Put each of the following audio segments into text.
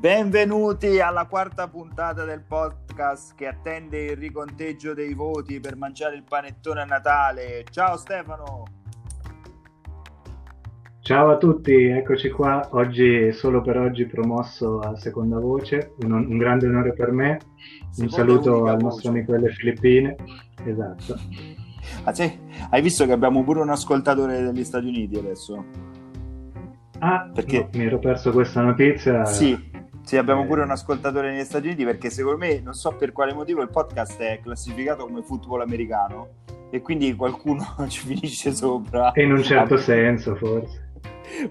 Benvenuti alla quarta puntata del podcast che attende il riconteggio dei voti per mangiare il panettone a Natale. Ciao Stefano. Ciao a tutti, eccoci qua. Oggi, solo per oggi, promosso a seconda voce. Un, un grande onore per me. Un seconda saluto al nostro amico delle Filippine. Esatto. Ah, sì? Hai visto che abbiamo pure un ascoltatore degli Stati Uniti adesso? Ah, perché no, mi ero perso questa notizia. Sì, sì, abbiamo pure un ascoltatore negli Stati Uniti perché secondo me, non so per quale motivo, il podcast è classificato come football americano e quindi qualcuno ci finisce sopra. in un certo senso, forse.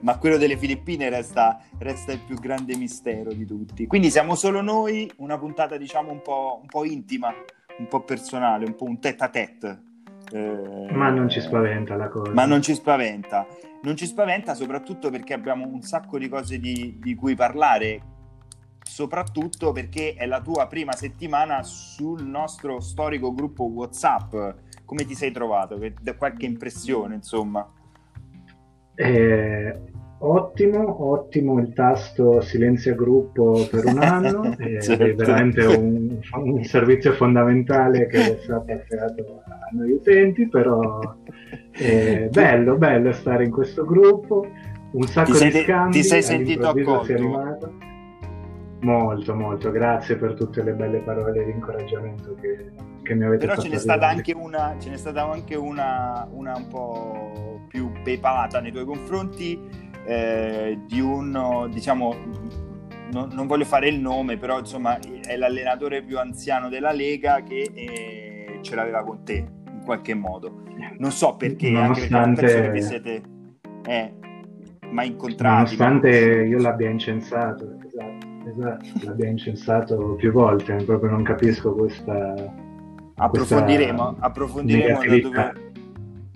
Ma quello delle Filippine resta, resta, il più grande mistero di tutti. Quindi siamo solo noi, una puntata diciamo un po', un po intima, un po' personale, un po' un tête à tête. Eh, ma non ci spaventa la cosa. Ma non ci spaventa. Non ci spaventa soprattutto perché abbiamo un sacco di cose di, di cui parlare soprattutto perché è la tua prima settimana sul nostro storico gruppo WhatsApp. Come ti sei trovato? Da qualche impressione, insomma. Eh, ottimo, ottimo il tasto silenzia gruppo per un anno, eh, certo. è veramente un, un, servizio fondamentale che è stato affidato a noi utenti, però è bello, bello stare in questo gruppo, un sacco ti di scambi. Ti sei sentito accolto? Molto, molto, grazie per tutte le belle parole di incoraggiamento che, che mi avete Però fatto. ce n'è stata anche, una, ce n'è stata anche una, una un po' più pepata nei tuoi confronti eh, di uno, diciamo, non, non, voglio fare il nome, però insomma è l'allenatore più anziano della Lega che eh, ce l'aveva con te in qualche modo. Non so perché, Nonostante... anche perché siete eh, mai incontrati. Nonostante ma... io l'abbia incensato, esatto Esatto, l'abbiamo incensato più volte, proprio non capisco questa... Approfondiremo, questa approfondiremo da dove,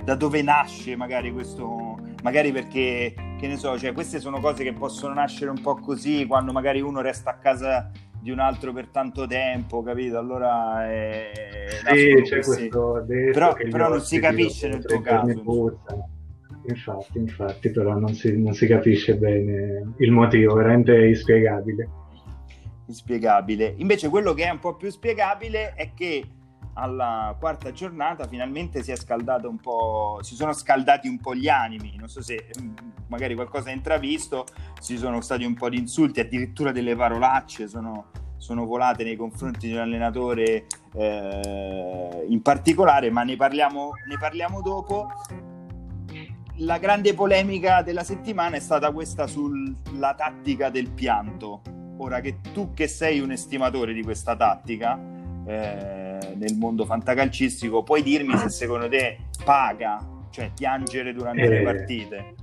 da dove, nasce magari questo, magari perché, che ne so, cioè queste sono cose che possono nascere un po' così, quando magari uno resta a casa di un altro per tanto tempo, capito? Allora è... Sì, c'è questo però, però non si capisce nel tuo caso. Infatti, infatti, però non si, non si capisce bene il motivo, veramente inspiegabile. Inspiegabile. Invece quello che è un po' più spiegabile è che alla quarta giornata finalmente si è scaldato un po', si sono scaldati un po' gli animi, non so se mm, magari qualcosa hai intravisto, ci sono stati un po' di insulti, addirittura delle parolacce sono, sono volate nei confronti di un allenatore eh, in particolare, ma ne parliamo, ne parliamo dopo la grande polemica della settimana è stata questa sulla tattica del pianto. Ora che tu che sei un estimatore di questa tattica eh, nel mondo fantacalcistico, puoi dirmi se secondo te paga, cioè piangere durante eh, le partite?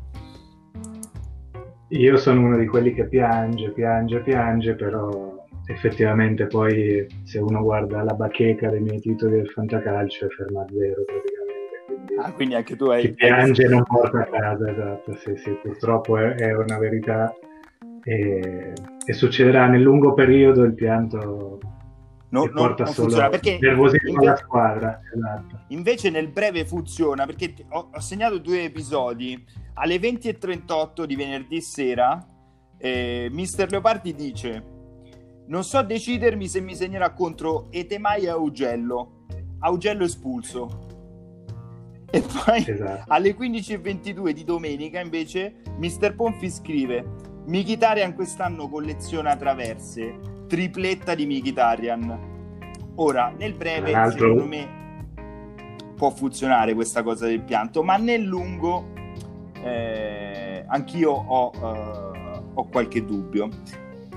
Io sono uno di quelli che piange, piange, piange, però effettivamente poi se uno guarda la bacheca dei miei titoli del fantacalcio è ferma a zero praticamente Ah, quindi anche tu hai... Chi piange non porta a casa, esatto, sì, sì, purtroppo è, è una verità e, e, succederà nel lungo periodo il pianto no, non, porta non solo perché nervosismo alla squadra. Esatto. Invece nel breve funziona perché ho, ho segnato due episodi. Alle 20.38 di venerdì sera eh, Mister Leopardi dice non so decidermi se mi segnerà contro Etemai e Augello. Augello espulso. E poi esatto. alle 15.22 di domenica invece Mr. Ponfi scrive Mkhitaryan quest'anno colleziona traverse, tripletta di Mkhitaryan. Ora, nel breve, secondo me può funzionare questa cosa del pianto, ma nel lungo eh, anch'io ho, uh, ho, qualche dubbio.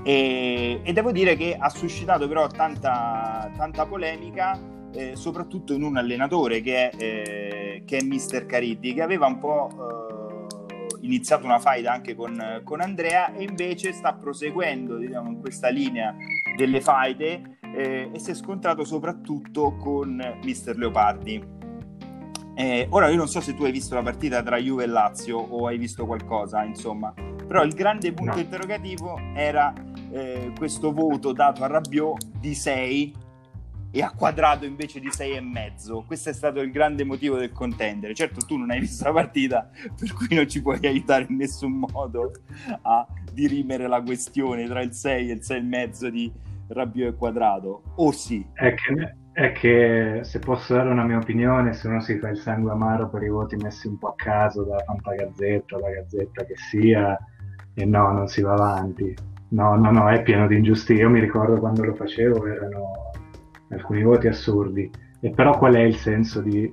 E, e, devo dire che ha suscitato però tanta, tanta polemica eh, soprattutto in un allenatore che è, eh, che è Mister Cariddi, che aveva un po' eh, iniziato una faida anche con, con, Andrea e invece sta proseguendo diciamo, in questa linea delle faide eh, e si è scontrato soprattutto con Mister Leopardi. Eh, ora io non so se tu hai visto la partita tra Juve e Lazio o hai visto qualcosa, insomma, però il grande punto no. interrogativo era eh, questo voto dato a Rabiot di 6 e a quadrato invece di 6,5. Questo è stato il grande motivo del contendere. Certo, tu non hai visto la partita, per cui non ci puoi aiutare in nessun modo a dirimere la questione tra il 6 e il 6,5 di Rabbio e quadrato. O sì? È che, è che se posso dare una mia opinione, se uno si fa il sangue amaro per i voti messi un po' a caso dalla Fantagazzetta, la Gazzetta che sia, e no, non si va avanti. No, no, no, è pieno di ingiustizie. Io mi ricordo quando lo facevo, erano alcuni voti assurdi. E però qual è il senso di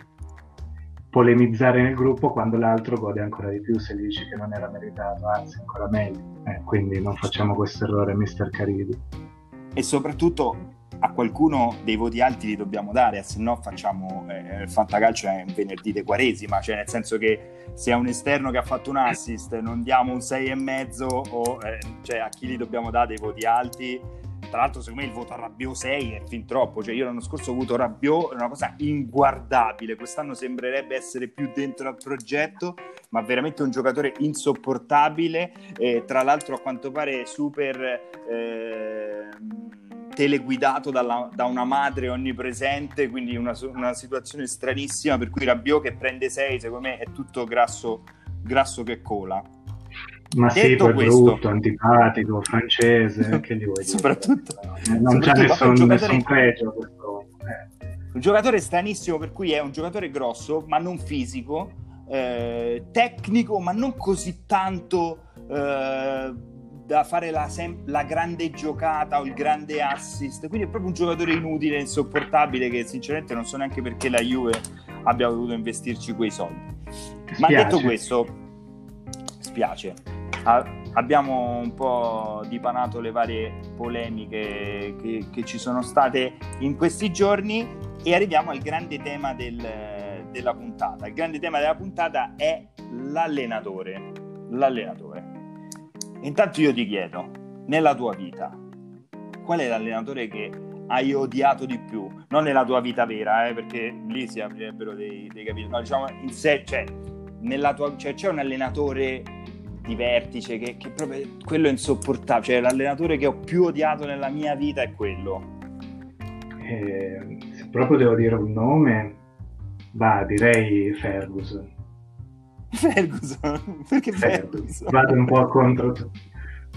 polemizzare nel gruppo quando l'altro gode ancora di più se gli dici che non era meritato, anzi ancora meglio. Eh, quindi non facciamo questo errore, mister Caridi. E soprattutto a qualcuno dei voti alti li dobbiamo dare, se no facciamo eh, il fantacalcio è un venerdì di quaresima, cioè nel senso che se a un esterno che ha fatto un assist non diamo un 6,5 o eh, cioè a chi li dobbiamo dare dei voti alti tra l'altro secondo me il voto a Rabiot 6 è fin troppo, cioè io l'anno scorso ho avuto Rabiot, è una cosa inguardabile, quest'anno sembrerebbe essere più dentro al progetto, ma veramente un giocatore insopportabile, e tra l'altro a quanto pare super eh, teleguidato dalla, da una madre onnipresente, quindi una, una, situazione stranissima per cui Rabiot che prende 6 secondo me è tutto grasso, grasso che cola. Ma sì, poi questo, brutto, antipatico, francese, che gli vuoi soprattutto, dire? Non c'è nessun, giocatore... nessun pregio questo. Eh. Un giocatore stranissimo per cui è un giocatore grosso, ma non fisico, eh, tecnico, ma non così tanto eh, da fare la, sem- la, grande giocata o il grande assist. Quindi è proprio un giocatore inutile, insopportabile, che sinceramente non so neanche perché la Juve abbia dovuto investirci quei soldi. Ma detto questo, spiace a, abbiamo un po' dipanato le varie polemiche che, che, ci sono state in questi giorni e arriviamo al grande tema del, della puntata. Il grande tema della puntata è l'allenatore. L'allenatore. Intanto io ti chiedo, nella tua vita, qual è l'allenatore che hai odiato di più? Non nella tua vita vera, eh, perché lì si aprirebbero dei, dei capitoli. No, diciamo in sé, cioè, nella tua, cioè, c'è un allenatore di vertice, che, che proprio quello è insopportabile. Cioè, l'allenatore che ho più odiato nella mia vita è quello. Eh, se proprio devo dire un nome, va, direi Ferguson. Ferguson? Perché Ferguson? Vado un po' contro tutto.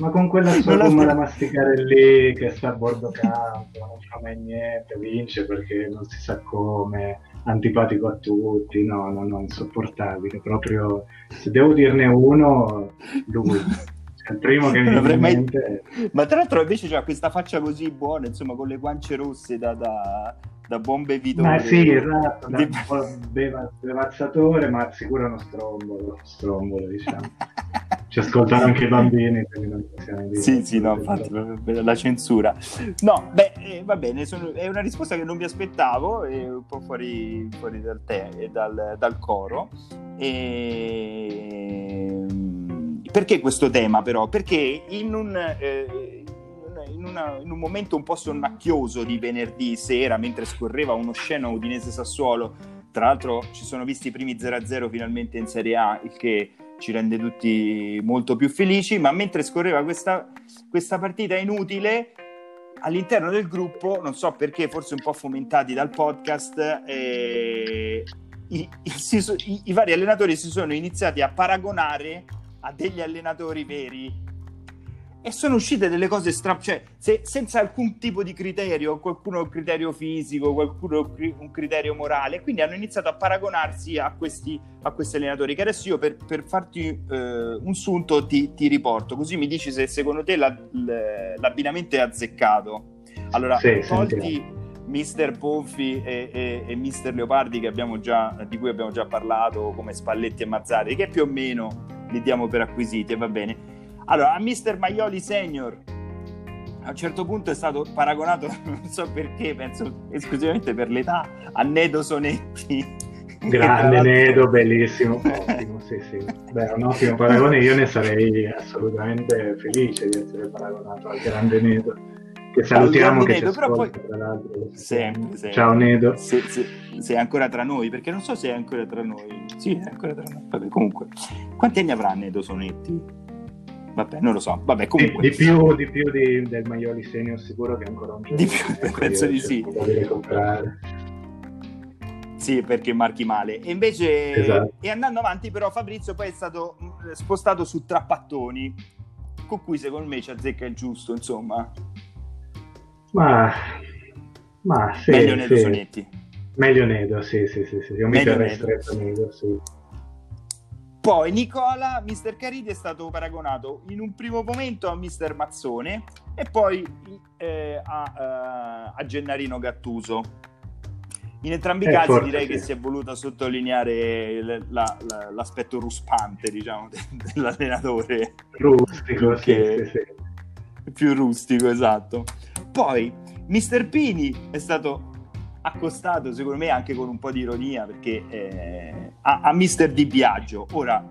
Ma con quella sua gomma da masticare lì che sta a bordo campo, non fa mai niente, vince perché non si sa come antipatico a tutti, no, no, no, insopportabile, proprio se devo dirne uno, lui. Cioè, il primo che mi viene mai... mente... Ma tra l'altro invece ha questa faccia così buona, insomma, con le guance rosse da, da, da buon bevitore. Ma sì, esatto, da un po' beva, bevazzatore, ma sicuro uno strombolo, strombolo diciamo. Ci ascoltano anche i bambini. Sì, sì, no, infatti, la censura. No, beh, eh, va bene, sono, è una risposta che non mi aspettavo, è un po' fuori, fuori dal, te, dal, dal coro. E... Perché questo tema però? Perché in un... Eh, in, una, in, un momento un po' sonnacchioso di venerdì sera, mentre scorreva uno sceno Udinese Sassuolo, tra l'altro ci sono visti i primi 0-0 finalmente in Serie A, il che ci rende tutti molto più felici, ma mentre scorreva questa, questa partita inutile, all'interno del gruppo, non so perché, forse un po' fomentati dal podcast, eh, i, i, i, vari allenatori si sono iniziati a paragonare a degli allenatori veri e sono uscite delle cose strane, cioè se, senza alcun tipo di criterio, qualcuno un criterio fisico, qualcuno un criterio morale, quindi hanno iniziato a paragonarsi a questi, a questi allenatori, che adesso io per, per farti eh, un sunto ti, ti, riporto, così mi dici se secondo te la, l'abbinamento è azzeccato. Allora, sì, tolti Mister Ponfi e, e, e Mister Leopardi già, di cui abbiamo già parlato, come Spalletti e Mazzari, che più o meno li diamo per acquisiti, va bene allora, a Mister Maioli Senior a un certo punto è stato paragonato, non so perché, penso esclusivamente per l'età, a Nedo Sonetti. Grande Nedo, bellissimo, ottimo, sì, sì. Beh, un ottimo paragone, io ne sarei assolutamente felice di essere paragonato al grande Nedo. Che salutiamo, che Nedo, ci ascolta, poi... tra l'altro. Sempre, sempre. Ciao Nedo. Se, se, se, è ancora tra noi, perché non so se è ancora tra noi. Sì, è ancora tra noi. Vabbè, comunque. Quanti anni avrà Nedo Sonetti? Vabbè, non lo so. Vabbè, comunque. Di, di più, di più di, del Maioli Senior sicuro che ancora un giorno. Di più, penso di sì. Sì, perché marchi male. E invece, esatto. e andando avanti, però, Fabrizio poi è stato mm, spostato su Trappattoni, con cui secondo me ci azzecca il giusto, insomma. Ma, ma sì. Meglio Nedo sì. Sonetti. Meglio Nedo, sì, sì, sì, sì. Io mi terrei stretto Nedo, sì. Poi Nicola, Mister Caridi è stato paragonato in un primo momento a Mister Mazzone e poi eh, a, uh, a, Gennarino Gattuso. In entrambi i eh, casi forse, direi sì. che si è voluto sottolineare l- la, la, l'aspetto ruspante, diciamo, de- dell'allenatore. Rustico, sì, sì, sì. Più rustico, esatto. Poi Mister Pini è stato accostato secondo me anche con un po' di ironia perché eh, a, a Mister Di Biagio ora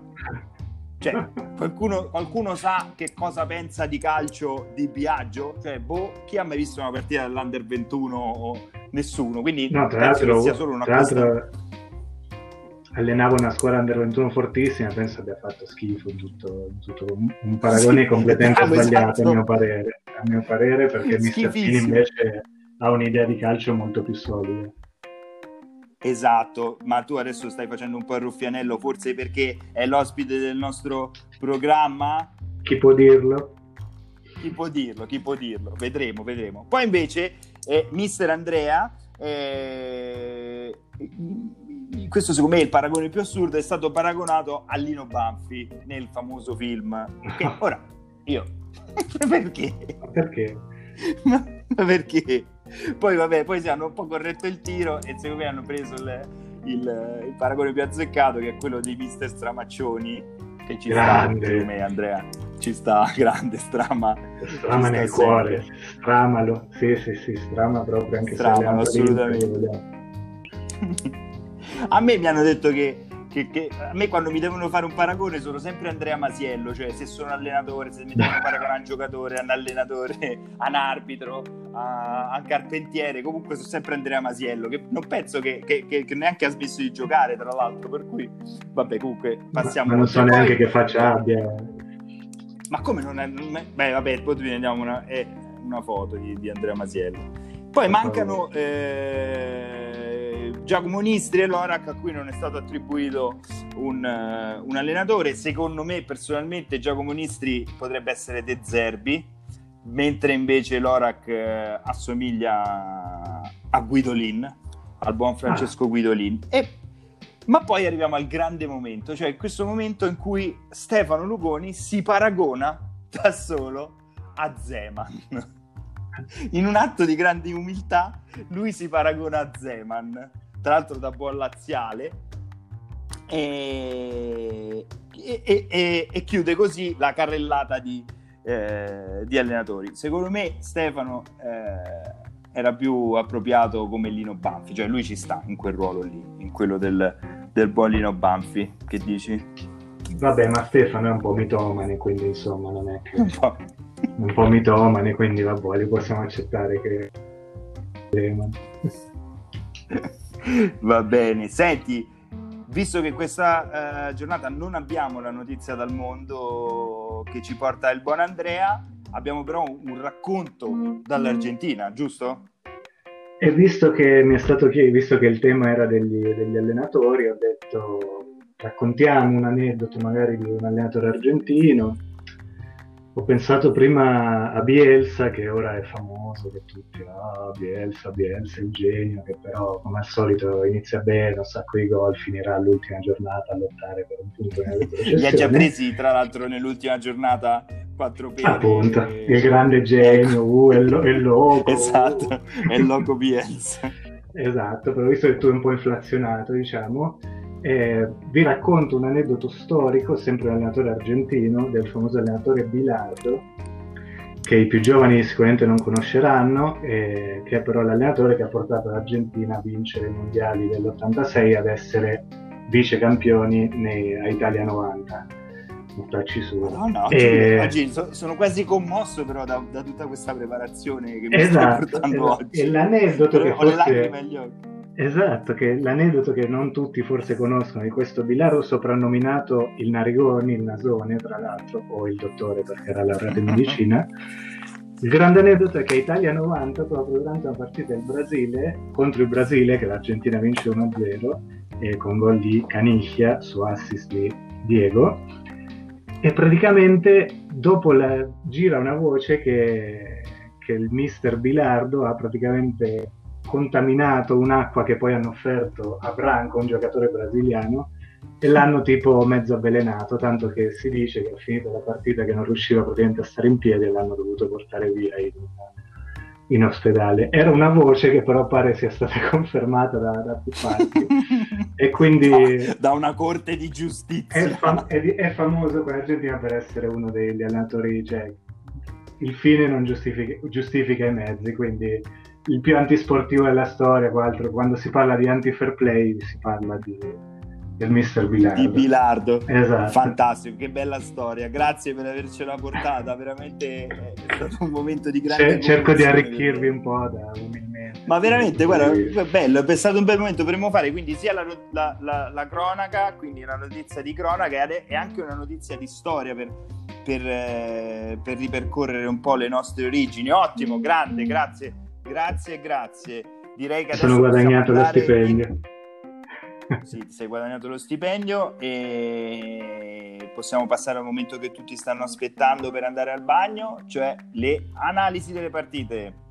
cioè, qualcuno, qualcuno, sa che cosa pensa di calcio di Biagio? Cioè, boh, chi ha mai visto una partita dell'Under 21 o nessuno? Quindi no, tra l'altro, sia solo una tra l'altro allenavo una squadra Under 21 fortissima, penso abbia fatto schifo, tutto, tutto un paragone sì, completamente sbagliato esatto. a mio parere, a mio parere perché Mister Pini invece ha un'idea di calcio molto più solida. Esatto, ma tu adesso stai facendo un po' il ruffianello, forse perché è l'ospite del nostro programma? Chi può dirlo? Chi può dirlo, chi può dirlo, vedremo, vedremo. Poi invece eh, Mister Andrea, eh, questo secondo me è il paragone più assurdo, è stato paragonato a Lino Banfi nel famoso film. Che ora, io, perché? Perché? ma perché? Poi vabbè, poi si hanno un po' corretto il tiro e secondo me hanno preso il, il, il paragone più azzeccato che è quello dei mister Stramaccioni che ci grande. sta me Andrea ci sta grande strama. Strama nel cuore. stramalo. Sì sì sì strama proprio anche stramalo assolutamente. a me mi hanno detto che che, che, a me quando mi devono fare un paragone sono sempre Andrea Masiello, cioè se sono allenatore, se mi devono paragonare a un giocatore, a un allenatore, a un arbitro, a, a un carpentiere, comunque sono sempre Andrea Masiello, che non penso che, che, che, neanche ha smesso di giocare, tra l'altro, per cui vabbè, comunque passiamo. Ma, ma non so neanche che faccia abbia. Ma come non è? Non è beh, vabbè, poi vediamo una, è una foto di, di Andrea Masiello. Poi mancano... Eh, Giacomo Nistri e Lorac a cui non è stato attribuito un, uh, un, allenatore. Secondo me, personalmente, Giacomo Nistri potrebbe essere De Zerbi, mentre invece Lorac uh, assomiglia a Guidolin, al buon Francesco ah. Guidolin. E, ma poi arriviamo al grande momento, cioè questo momento in cui Stefano Lugoni si paragona da solo a Zeman. In un atto di grande umiltà, lui si paragona a Zeman tra l'altro da buon laziale, e, e, e, e chiude così la carrellata di, eh, di, allenatori. Secondo me Stefano eh, era più appropriato come Lino Banfi, cioè lui ci sta in quel ruolo lì, in quello del, del buon Lino Banfi, che dici? Vabbè, ma Stefano è un po' mitomane, quindi insomma non è che... un po', un po mitomane, quindi vabbè, li possiamo accettare che... Va bene, senti, visto che questa uh, giornata non abbiamo la notizia dal mondo che ci porta il buon Andrea, abbiamo però un racconto dall'Argentina, giusto? E visto che mi è stato chiesto, visto che il tema era degli, degli allenatori, ho detto raccontiamo un aneddoto magari di un allenatore argentino ho pensato prima a Bielsa, che ora è famoso, che tutti, ah, Bielsa, Bielsa, il genio, che però come al solito inizia bene, un sacco di gol, finirà all'ultima giornata a lottare per un punto Li ha già presi, tra l'altro, nell'ultima giornata quattro pere. Appunto, e... il grande genio, uh, è, lo, è loco. esatto, uh. è il loco Bielsa. esatto, però visto che tu è un po' inflazionato, diciamo, eh, vi racconto un aneddoto storico, sempre un allenatore argentino, del famoso allenatore Bilardo, che i più giovani sicuramente non conosceranno, eh, che è però l'allenatore che ha portato l'Argentina a vincere i mondiali dell'86 ad essere vice campioni nei, a Italia 90. Buttarci su. No, no, e... oggi, sono quasi commosso però da, da, tutta questa preparazione che mi esatto, stai portando esatto. oggi. E l'aneddoto che forse... Le lacrime agli occhi Esatto, che l'aneddoto che non tutti forse conoscono di questo Bilaro soprannominato il Narigoni, il Nasone tra l'altro, o il dottore perché era laureato in medicina, il grande aneddoto è che Italia 90, proprio durante una partita del Brasile, contro il Brasile, che l'Argentina vince 1-0, e con gol di Caniglia su assist di Diego, e praticamente dopo la, gira una voce che, che il mister Bilardo ha praticamente contaminato un'acqua che poi hanno offerto a Branco, un giocatore brasiliano, e l'hanno tipo mezzo avvelenato, tanto che si dice che è finita la partita che non riusciva praticamente a stare in piedi e l'hanno dovuto portare via in, in ospedale. Era una voce che però pare sia stata confermata da, da più parti. e quindi... Da, da, una corte di giustizia. È, fam- è, è famoso con l'Argentina per essere uno degli allenatori, cioè il fine non giustifica, giustifica i mezzi, quindi il più antisportivo della storia, quando si parla di anti-fair play si parla di del mister Bilardo. Di Bilardo. Esatto. Fantastico, che bella storia. Grazie per avercela portata, veramente è stato un momento di grande... cerco di arricchirvi un po' da umilmente. Ma veramente, guarda, è bello, è stato un bel momento. Potremmo fare quindi sia la, la, la, la cronaca, quindi la notizia di cronaca e anche una notizia di storia per, per, eh, per ripercorrere un po' le nostre origini. Ottimo, grande, grazie, grazie, grazie. Direi che sono guadagnato lo stipendio. In sì, ti sei guadagnato lo stipendio e possiamo passare al momento che tutti stanno aspettando per andare al bagno, cioè le analisi delle partite.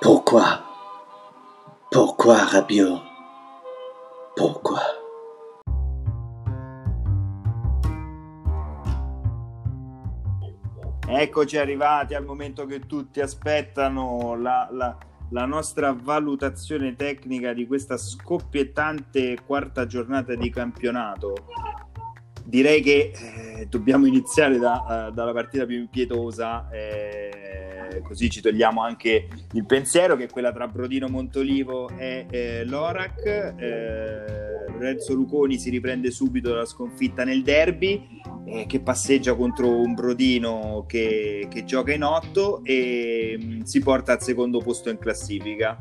Pourquoi Pourquoi Rabiot Pourquoi Eccoci arrivati al momento che tutti aspettano, la, la, la, nostra valutazione tecnica di questa scoppiettante quarta giornata di campionato. Direi che eh, dobbiamo iniziare da, uh, dalla partita più impietosa, eh, così ci togliamo anche il pensiero, che è quella tra Brodino Montolivo e eh, Lorac. Eh, Lorenzo Luconi si riprende subito dalla sconfitta nel derby eh, che passeggia contro un Brodino che, che gioca in otto e mh, mm, si porta al secondo posto in classifica.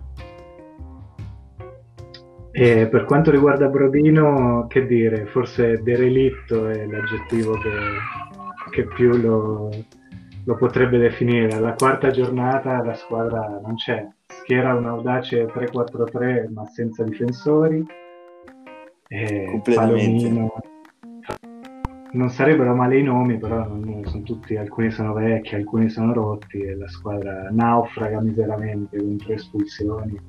E per quanto riguarda Brodino, che dire, forse derelitto è l'aggettivo che, che più lo, lo, potrebbe definire. Alla quarta giornata la squadra non c'è, schiera un audace 3-4-3 ma senza difensori. E Palomino, non sarebbero male i nomi, però non, sono tutti, alcuni sono vecchi, alcuni sono rotti e la squadra naufraga miseramente con tre espulsioni.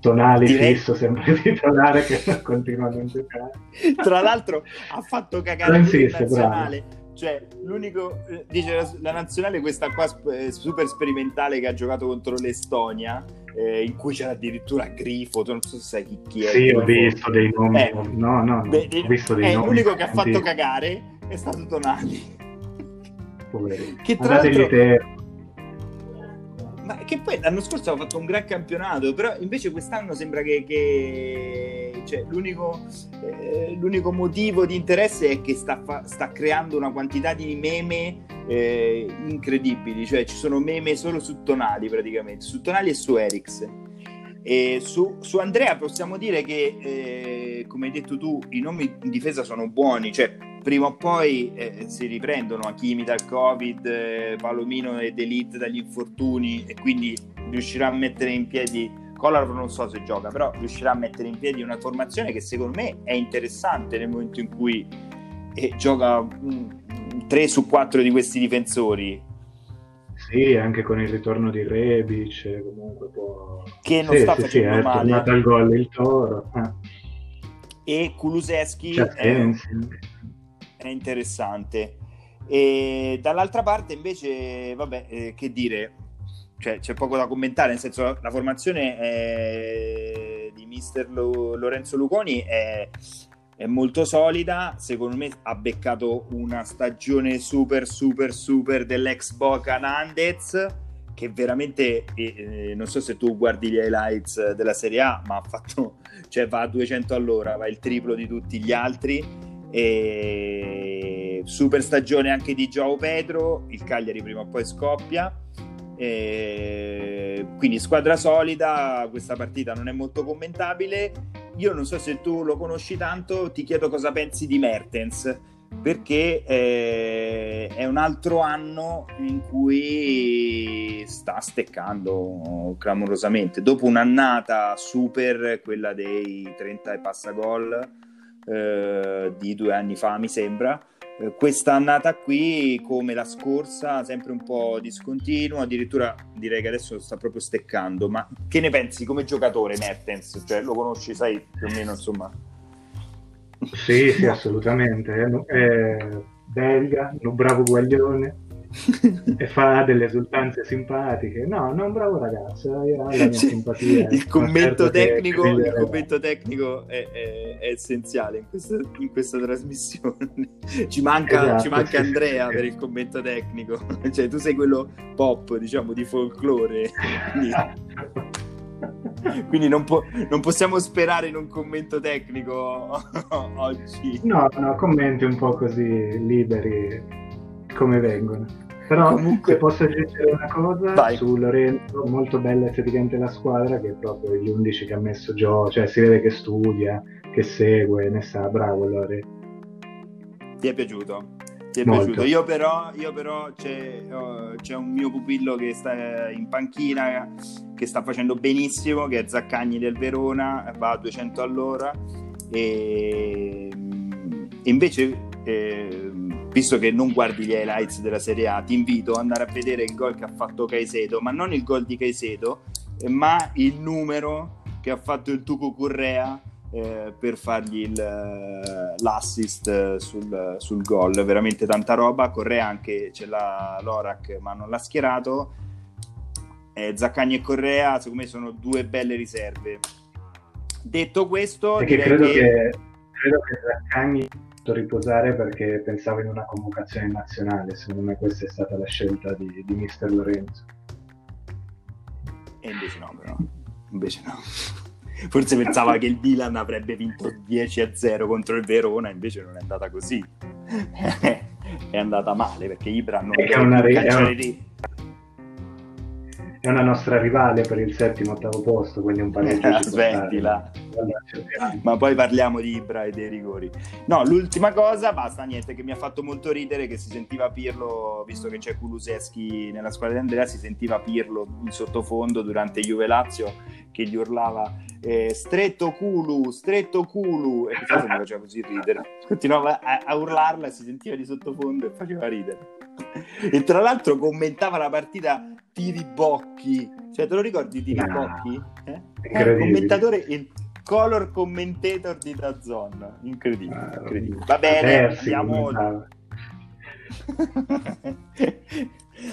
Tonali Direi... fisso sempre titolare che continua a non giocare. Tra l'altro ha fatto cagare il nazionale. Bravo. Cioè, l'unico, eh, dice la, la, nazionale, questa qua eh, super sperimentale che ha giocato contro l'Estonia, eh, in cui c'era addirittura Grifo, tu non so se sai chi, chi è. Sì, ho visto dei nomi. Eh, no, no, no, beh, ho visto dei è nomi. È l'unico che ha fatto cagare è stato Tonali. Poverino. Che tra l'altro... Te... Ma che poi l'anno scorso aveva fatto un gran campionato, però invece quest'anno sembra che, che... Cioè, l'unico, eh, l'unico, motivo di interesse è che sta, fa... sta creando una quantità di meme eh, incredibili, cioè ci sono meme solo su Tonali praticamente, su Tonali e su Eriks. E su, su, Andrea possiamo dire che, eh, come hai detto tu, i nomi in difesa sono buoni, cioè prima o poi eh, si riprendono Hakimi dal Covid, eh, Palomino ed Elite dagli infortuni e quindi riuscirà a mettere in piedi, Kolarov non so se gioca, però riuscirà a mettere in piedi una formazione che secondo me è interessante nel momento in cui eh, gioca mh, 3 su 4 di questi difensori. Sì, anche con il ritorno di Rebic, comunque può... Che non sì, sta sì, facendo sì, male. è tornato al gol il Toro. Eh. E Kuluseschi... È è interessante. E dall'altra parte invece, vabbè, eh, che dire, cioè, c'è poco da commentare, nel senso la formazione è... di mister Lo... Lorenzo Luconi è... è, molto solida, secondo me ha beccato una stagione super super super dell'ex Boca Nandez che veramente, eh, non so se tu guardi gli highlights della Serie A, ma ha fatto, cioè va a 200 all'ora, va il triplo di tutti gli altri e super stagione anche di Joao Pedro, il Cagliari prima o poi scoppia. E quindi squadra solida, questa partita non è molto commentabile. Io non so se tu lo conosci tanto, ti chiedo cosa pensi di Mertens, perché eh, è un altro anno in cui sta steccando clamorosamente. Dopo un'annata super, quella dei 30 e passa gol eh, di due anni fa, mi sembra, eh, questa annata qui, come la scorsa, sempre un po' discontinuo, addirittura direi che adesso sta proprio steccando. Ma che ne pensi come giocatore Mertens? Cioè, lo conosci, sai più o meno, insomma? Sì, sì, assolutamente. È, è belga, un bravo guaglione e fa delle esultanze simpatiche. No, no, un bravo ragazzo, era la mia simpatia. Il commento, tecnico, il commento tecnico è, è, è essenziale in questa, in questa, trasmissione. Ci manca, esatto, ci manca sì, Andrea sì, per il commento tecnico. Cioè, tu sei quello pop, diciamo, di folklore. Quindi, quindi non, po- non, possiamo sperare in un commento tecnico oggi. No, no, commenti un po' così liberi come vengono. Però Comunque... se posso aggiungere una cosa Vai. su Lorenzo, molto bella esteticamente la squadra, che è proprio gli 11 che ha messo Gio, cioè si vede che studia, che segue, ne sa, bravo Lore. Ti è piaciuto? Ti è Molto. piaciuto? Io però, io però c'è, oh, c'è, un mio pupillo che sta in panchina, che sta facendo benissimo, che è Zaccagni del Verona, va a 200 all'ora e invece eh, visto che non guardi gli highlights della Serie A, ti invito ad andare a vedere il gol che ha fatto Caicedo, ma non il gol di Caicedo, ma il numero che ha fatto il Tuco Correa eh, per fargli il, eh, l'assist sul, sul gol. Veramente tanta roba. Correa anche ce l'ha Lorac, ma non l'ha schierato. Eh, Zaccagni e Correa, secondo me, sono due belle riserve. Detto questo, Perché credo che... che... credo che Zaccagni riposare perché pensavo in una convocazione nazionale. Secondo me questa è stata la scelta di, di mister Lorenzo. E invece no, però. Invece no. Forse pensava che il Milan avrebbe vinto 10 a 0 contro il Verona, invece non è andata così. è andata male perché Ibra non è una, è una, è una nostra rivale per il settimo ottavo posto, quindi un pareggio. Smettila. Ma poi parliamo di Ibra e dei rigori. No, l'ultima cosa, basta, niente, che mi ha fatto molto ridere che si sentiva Pirlo, visto che c'è Kuluseschi nella squadra di Andrea, si sentiva Pirlo in sottofondo durante Juve Lazio che gli urlava eh, stretto Kulu, stretto Kulu e mi faceva così ridere. Continuava a, a urlarla, si sentiva di sottofondo e faceva ridere. E tra l'altro commentava la partita Tiribocchi. Cioè, te lo ricordi Tiribocchi? Eh? Eh, commentatore, il color commentator di Dazon. Incredibile, ah, incredibile. Va bene, andiamo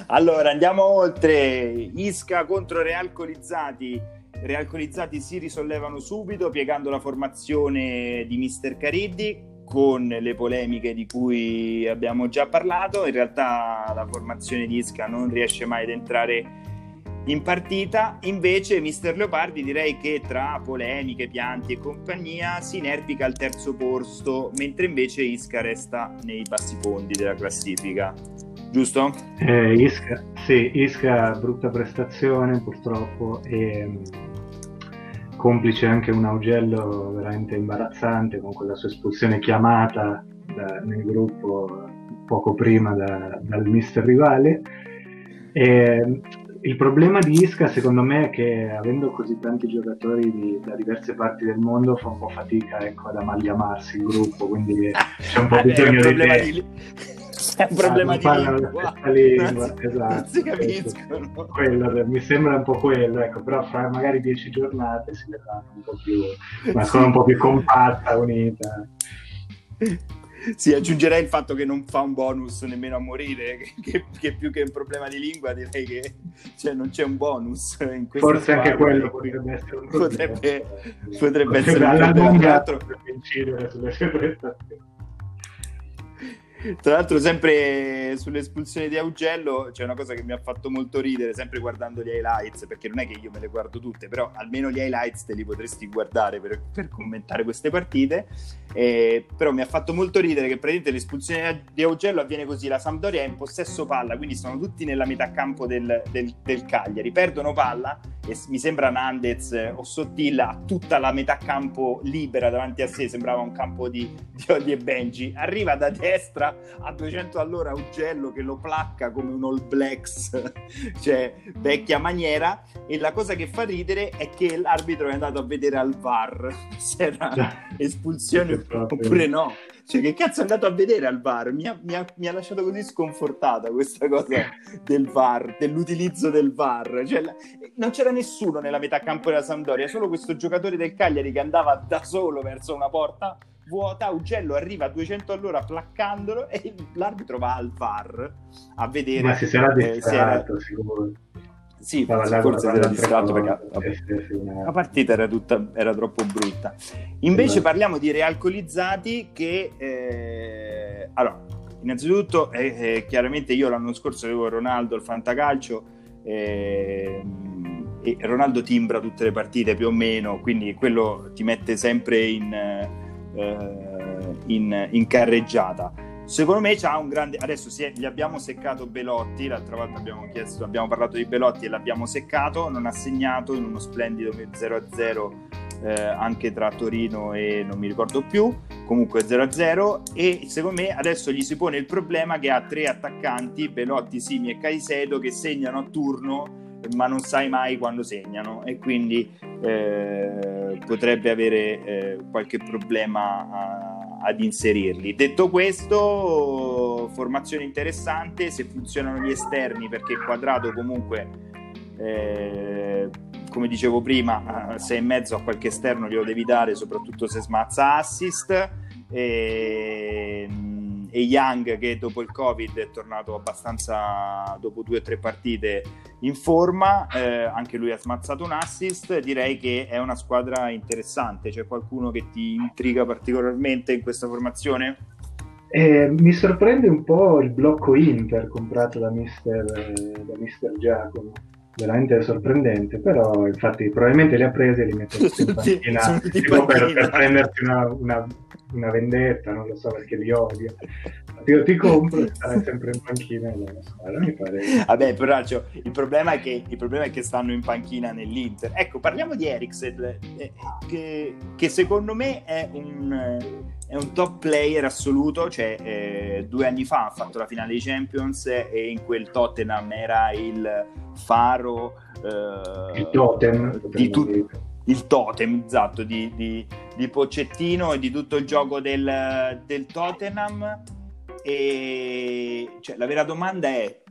allora, andiamo oltre. Isca contro Realcolizzati. Realcolizzati si risollevano subito piegando la formazione di Mister Cariddi con le polemiche di cui abbiamo già parlato. In realtà la formazione di Isca non riesce mai ad entrare in partita. Invece, Mister Leopardi direi che tra polemiche, pianti e compagnia si inerpica al terzo posto, mentre invece Isca resta nei bassi fondi della classifica. Giusto? Eh, Isca, sì, Isca brutta prestazione purtroppo e complice anche un Augello veramente imbarazzante con quella sua espulsione chiamata da, nel gruppo poco prima da, dal mister rivale. E il problema di Isca secondo me è che avendo così tanti giocatori di, da diverse parti del mondo fa un po' fatica ecco, ad amalgamarsi il gruppo, quindi c'è un po' bisogno di... Te è un problema ah, di lingua. lingua si, esatto, non si capiscono. Quello, mi sembra un po' quello, ecco, però fra magari dieci giornate si vedrà un po' più, una scuola un po' più compatta, unita. Sì, aggiungerei il fatto che non fa un bonus nemmeno a morire, che, che, più che un problema di lingua direi che cioè, non c'è un bonus in questo Forse anche quello potrebbe essere un problema. Potrebbe, potrebbe essere un problema. Potrebbe. Tra l'altro, sempre sulle, sull'espulsione di Augello c'è una cosa che mi ha fatto molto ridere, sempre guardando gli highlights, perché non è che io me le guardo tutte, però almeno gli highlights te li potresti guardare per, per commentare queste partite. Eh, però mi ha fatto molto ridere che praticamente l'espulsione di Augello avviene così, la Sampdoria è in possesso palla, quindi sono tutti nella metà campo del, del, del Cagliari, perdono palla e mi sembra Nandez o Sottilla ha tutta la metà campo libera davanti a sé, sembrava un campo di, di Oli e Benji, arriva da destra a 200 all'ora Augello che lo placca come un All Blacks, cioè vecchia maniera, e la cosa che fa ridere è che l'arbitro è andato a vedere al VAR se era espulsione oppure no. Cioè, che cazzo è andato a vedere al VAR? Mi ha, mi, ha, mi ha, lasciato così sconfortata questa cosa del VAR, dell'utilizzo del VAR. Cioè, la, non c'era nessuno nella metà campo della Sampdoria, solo questo giocatore del Cagliari che andava da solo verso una porta vuota, Ugello arriva a 200 all'ora placcandolo e l'arbitro va al VAR a vedere... Ma si sarà distratto, eh, sicuro. Sì, forse, forse era distratto perché vabbè, la partita era, tutta, era troppo brutta. Invece parliamo di realcolizzati che... Eh, allora, innanzitutto, eh, eh, chiaramente io l'anno scorso avevo Ronaldo al Fantacalcio eh, e Ronaldo timbra tutte le partite più o meno, quindi quello ti mette sempre in, eh, in, in carreggiata Secondo me c'ha un grande. Adesso è... gli abbiamo seccato Belotti. L'altra volta abbiamo, chiesto, abbiamo parlato di Belotti e l'abbiamo seccato. Non ha segnato in uno splendido 0-0 eh, anche tra Torino e non mi ricordo più. Comunque 0-0. E secondo me adesso gli si pone il problema che ha tre attaccanti, Belotti, Simi e Caicedo, che segnano a turno ma non sai mai quando segnano e quindi eh, potrebbe avere eh, qualche problema a, ad inserirli. Detto questo, formazione interessante, se funzionano gli esterni perché il quadrato comunque eh, come dicevo prima, sei e mezzo a qualche esterno glielo devi dare, soprattutto se smazza assist. E, e Young che dopo il Covid è tornato abbastanza dopo due o tre partite in forma, eh, anche lui ha smazzato un assist, direi che è una squadra interessante, c'è qualcuno che ti intriga particolarmente in questa formazione? Eh, mi sorprende un po' il blocco Inter comprato da mister, da mister Giacomo. Veramente sorprendente, però infatti probabilmente li ha presi e li mette in panchina per, per prenderti una, una, una, vendetta, non lo so perché li odio. Ti, ti compro e starai sempre in panchina nella squadra, mi pare. Vabbè, però cioè, il, problema che, il, problema è che, stanno in panchina nell'Inter. Ecco, parliamo di Eriksen, eh, che, che secondo me è un è un top player assoluto, cioè eh, due anni fa ha fatto la finale dei Champions e in quel Tottenham era il faro eh, il totem di tu- il totem esatto di, di, di, Pocettino e di tutto il gioco del, del Tottenham e cioè, la vera domanda è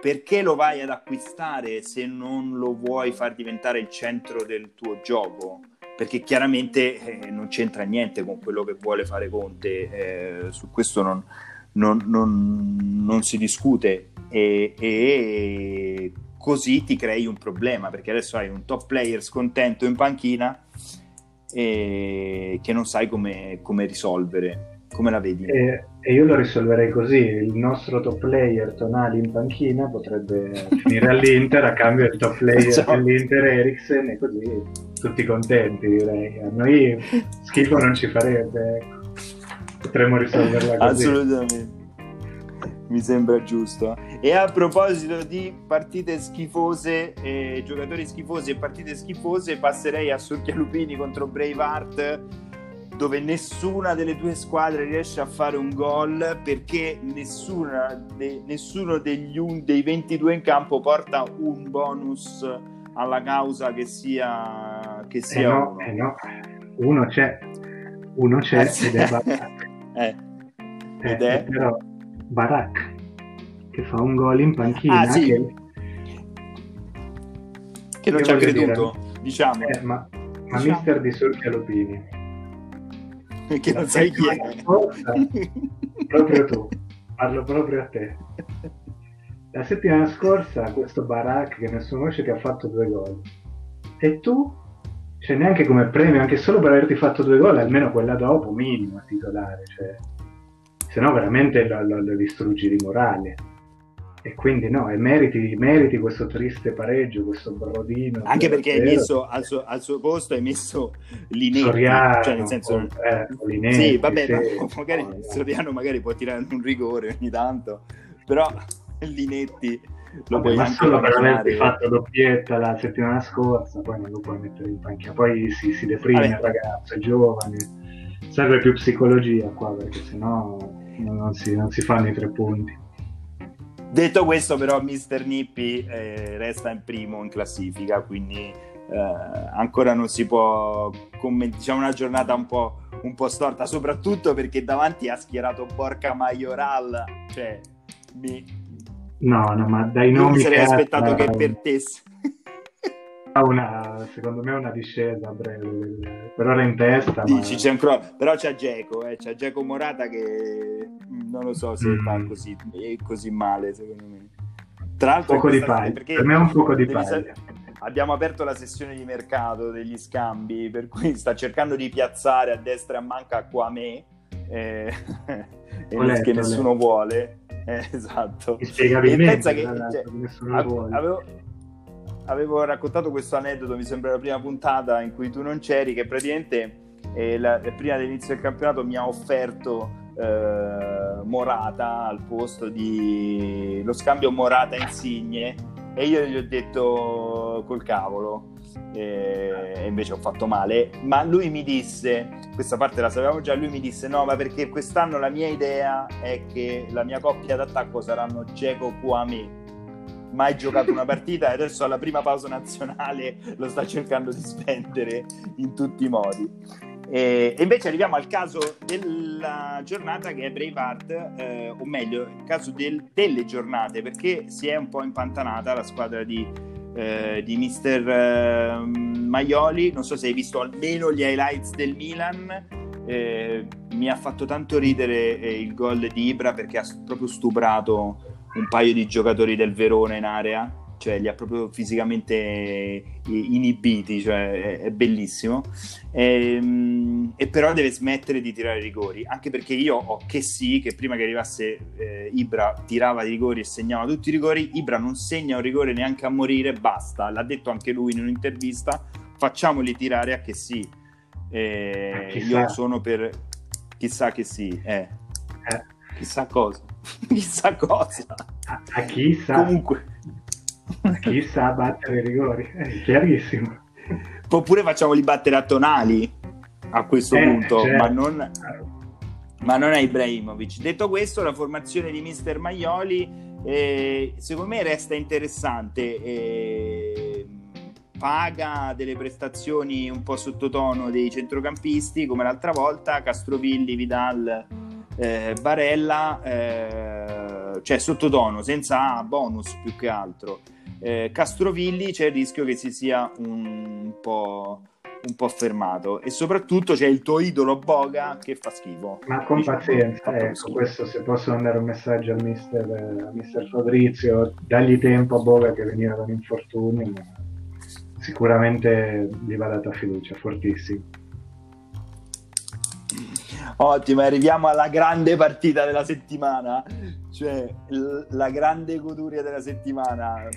perché lo vai ad acquistare se non lo vuoi far diventare il centro del tuo gioco? perché chiaramente eh, non c'entra niente con quello che vuole fare Conte, eh, su questo non, non, non, non si discute e, e, così ti crei un problema, perché adesso hai un top player scontento in panchina e che non sai come, come risolvere. Come la vedi? E, e, io lo risolverei così: il nostro top player Tonali in panchina potrebbe finire all'Inter a cambio del top player esatto. dell'Inter Eriksen e così tutti contenti direi. A noi schifo non ci farebbe, ecco. potremmo risolverla così. Assolutamente. Mi sembra giusto. E a proposito di partite schifose, eh, giocatori schifosi e partite schifose, passerei a Surchia Lupini contro Braveheart dove nessuna delle due squadre riesce a fare un gol perché nessuna, de, nessuno degli un, dei 22 in campo porta un bonus alla causa che sia, che sia eh no, uno. Eh no. uno c'è uno c'è eh, ed è Barak eh. ed è però Barak che fa un gol in panchina ah, sì. che... che non ci ha creduto dire, diciamo eh, ma, ma diciamo. mister di Surchia Lupini che non sai chi è. Scorsa, proprio tu, parlo proprio a te. La settimana scorsa questo Barak che nessuno conosce che ha fatto due gol. E tu? Cioè neanche come premio, anche solo per averti fatto due gol, almeno quella dopo, minimo, titolare. Cioè. Se no veramente lo, lo, lo distruggi di morale. E quindi no, e meriti, meriti questo triste pareggio, questo brodino. Anche perché hai messo al suo, al suo, posto hai messo Linetti, Soriano, cioè nel senso... Eh, Linetti, sì, vabbè, sì. Ma magari oh, Soriano magari può tirare un rigore ogni tanto, però Linetti lo puoi ma solo per averti fatto doppietta la settimana scorsa, poi non lo puoi mettere in panchina. Poi si, si deprime il ragazzo, è giovane, serve più psicologia qua perché sennò non si, non si fanno i tre punti. Detto questo, però, Mister Nippi eh, resta in primo in classifica, quindi eh, ancora non si può commentare. Diciamo una giornata un po', un po', storta, soprattutto perché davanti ha schierato Borca Majoral. Cioè, mi... No, no, ma dai nomi. Mi sarei aspettato che perdesse. Una, secondo me una discesa breve, per ora in testa. Dici, ma... c'è ancora... Però c'è Geco, eh, c'è Geco Morata che non lo so se mm. fa così, così male, secondo me. Tra l'altro, poco di paglia. Per me è un poco di paglia. Abbiamo aperto la sessione di mercato degli scambi, per cui sta cercando di piazzare a destra e a manca qua me, eh, e che nessuno vuole. Eh, esatto. E pensa che cioè, avevo, avevo raccontato questo aneddoto, mi sembra la prima puntata in cui tu non c'eri, che praticamente eh, la, prima dell'inizio del campionato mi ha offerto eh, Morata al posto di lo scambio Morata Insigne. E io gli ho detto col cavolo. E invece ho fatto male. Ma lui mi disse questa parte la sapevamo già lui mi disse no ma perché quest'anno la mia idea è che la mia coppia d'attacco saranno Geco Kwame. Mai giocato una partita e adesso alla prima pausa nazionale lo sta cercando di spendere in tutti i modi e, invece arriviamo al caso della giornata che è Braveheart, eh, o meglio, il caso del, delle giornate, perché si è un po' impantanata la squadra di, eh, di mister eh, Maioli. Non so se hai visto almeno gli highlights del Milan. Eh, mi ha fatto tanto ridere eh, il gol di Ibra perché ha proprio stuprato un paio di giocatori del Verona in area cioè li ha proprio fisicamente eh, inibiti, cioè è, bellissimo. E, ehm, e, però deve smettere di tirare rigori, anche perché io ho che sì, che prima che arrivasse eh, Ibra tirava i rigori e segnava tutti i rigori, Ibra non segna un rigore neanche a morire, basta, l'ha detto anche lui in un'intervista, facciamoli tirare a che sì. Eh, io sono per chissà che sì, eh. eh. chissà cosa, chissà cosa. A, a chissà. Comunque chi sa battere i rigori, è chiarissimo. Oppure facciamoli battere a tonali a questo eh, punto, certo. ma, non, ma non è Ibrahimovic. Detto questo, la formazione di Mister Maioli eh, secondo me resta interessante. Eh, paga delle prestazioni un po' sottotono dei centrocampisti come l'altra volta, Castrovilli, Vidal, eh, Barella, eh, cioè sottotono, senza bonus più che altro eh, Castrovilli c'è il rischio che si sia un po', un po' fermato e soprattutto c'è il tuo idolo Boga che fa schifo. Ma con diciamo, pazienza, ecco, schifo. questo se posso mandare un messaggio al mister, a mister Fabrizio, dagli tempo a Boga che veniva da un infortunio, sicuramente gli va data fiducia, fortissimo. Ottimo, arriviamo alla grande partita della settimana, cioè l- la grande goduria della settimana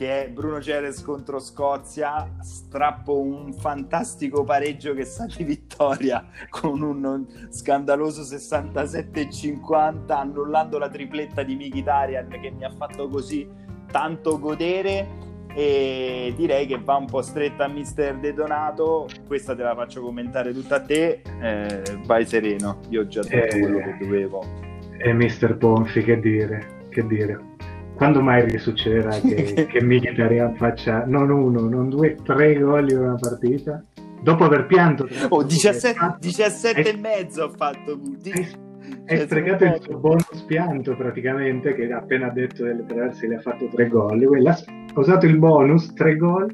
che è Bruno Ceres contro Scozia, strappo un fantastico pareggio che sa di vittoria con un scandaloso 67-50, annullando la tripletta di Mkhitaryan che mi ha fatto così tanto godere e direi che va un po' stretta a Mister Detonato questa te la faccio commentare tutta a te. Eh, vai sereno. Io ho già detto eh, quello che dovevo. E Mister Ponfi che dire? Che dire? Quando mai risuccederà che, che Mkhitaryan faccia non uno, non due, tre gol in una partita? Dopo aver pianto... Oh, 17, 17 e mezzo ha fatto... Hai sprecato il suo bonus pianto praticamente, che appena detto delle traverse le ha fatto tre gol. Quella, ha usato il bonus, tre gol,